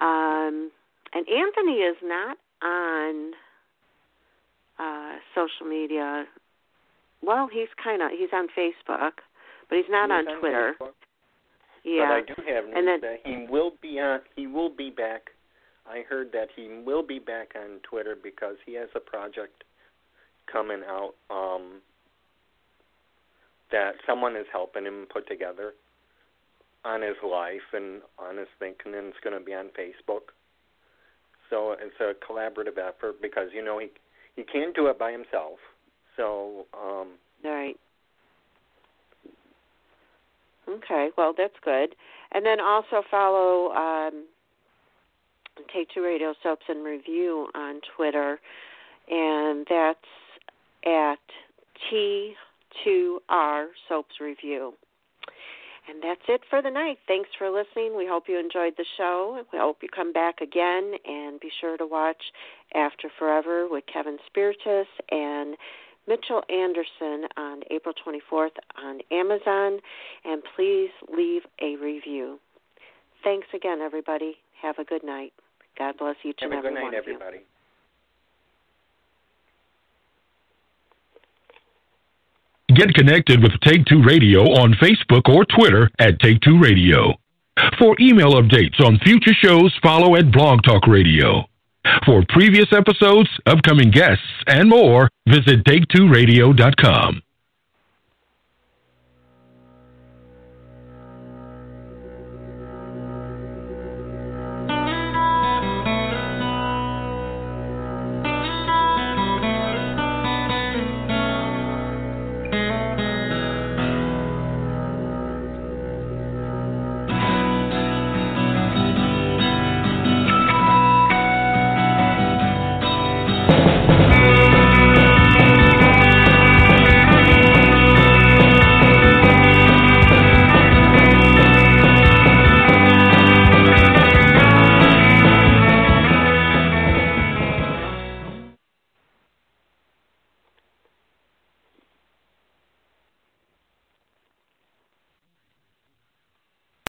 A: Um, and Anthony is not on uh, social media. Well, he's kind of he's on Facebook, but he's not
C: he's
A: on, on Twitter.
C: Facebook.
A: Yeah,
C: but I do have news
A: and then,
C: that he will be on. He will be back I heard that he will be back on Twitter because he has a project coming out um, that someone is helping him put together on his life and on his thinking, and it's going to be on Facebook. So it's a collaborative effort because you know he he can't do it by himself. So um,
A: right. Okay, well that's good. And then also follow um, Take Two Radio Soaps in Review on Twitter, and that's at T2R Soaps Review. And that's it for the night. Thanks for listening. We hope you enjoyed the show. We hope you come back again and be sure to watch After Forever with Kevin Spirtas and Mitchell Anderson on April 24th on Amazon. And please leave a review. Thanks again, everybody. Have a good night. God bless each
C: Have
A: and every
C: one. Have
A: a
C: good night, everybody.
E: Get connected with Take Two Radio on Facebook or Twitter at Take Two Radio. For email updates on future shows, follow at Blog Talk Radio. For previous episodes, upcoming guests, and more, visit take2radio.com.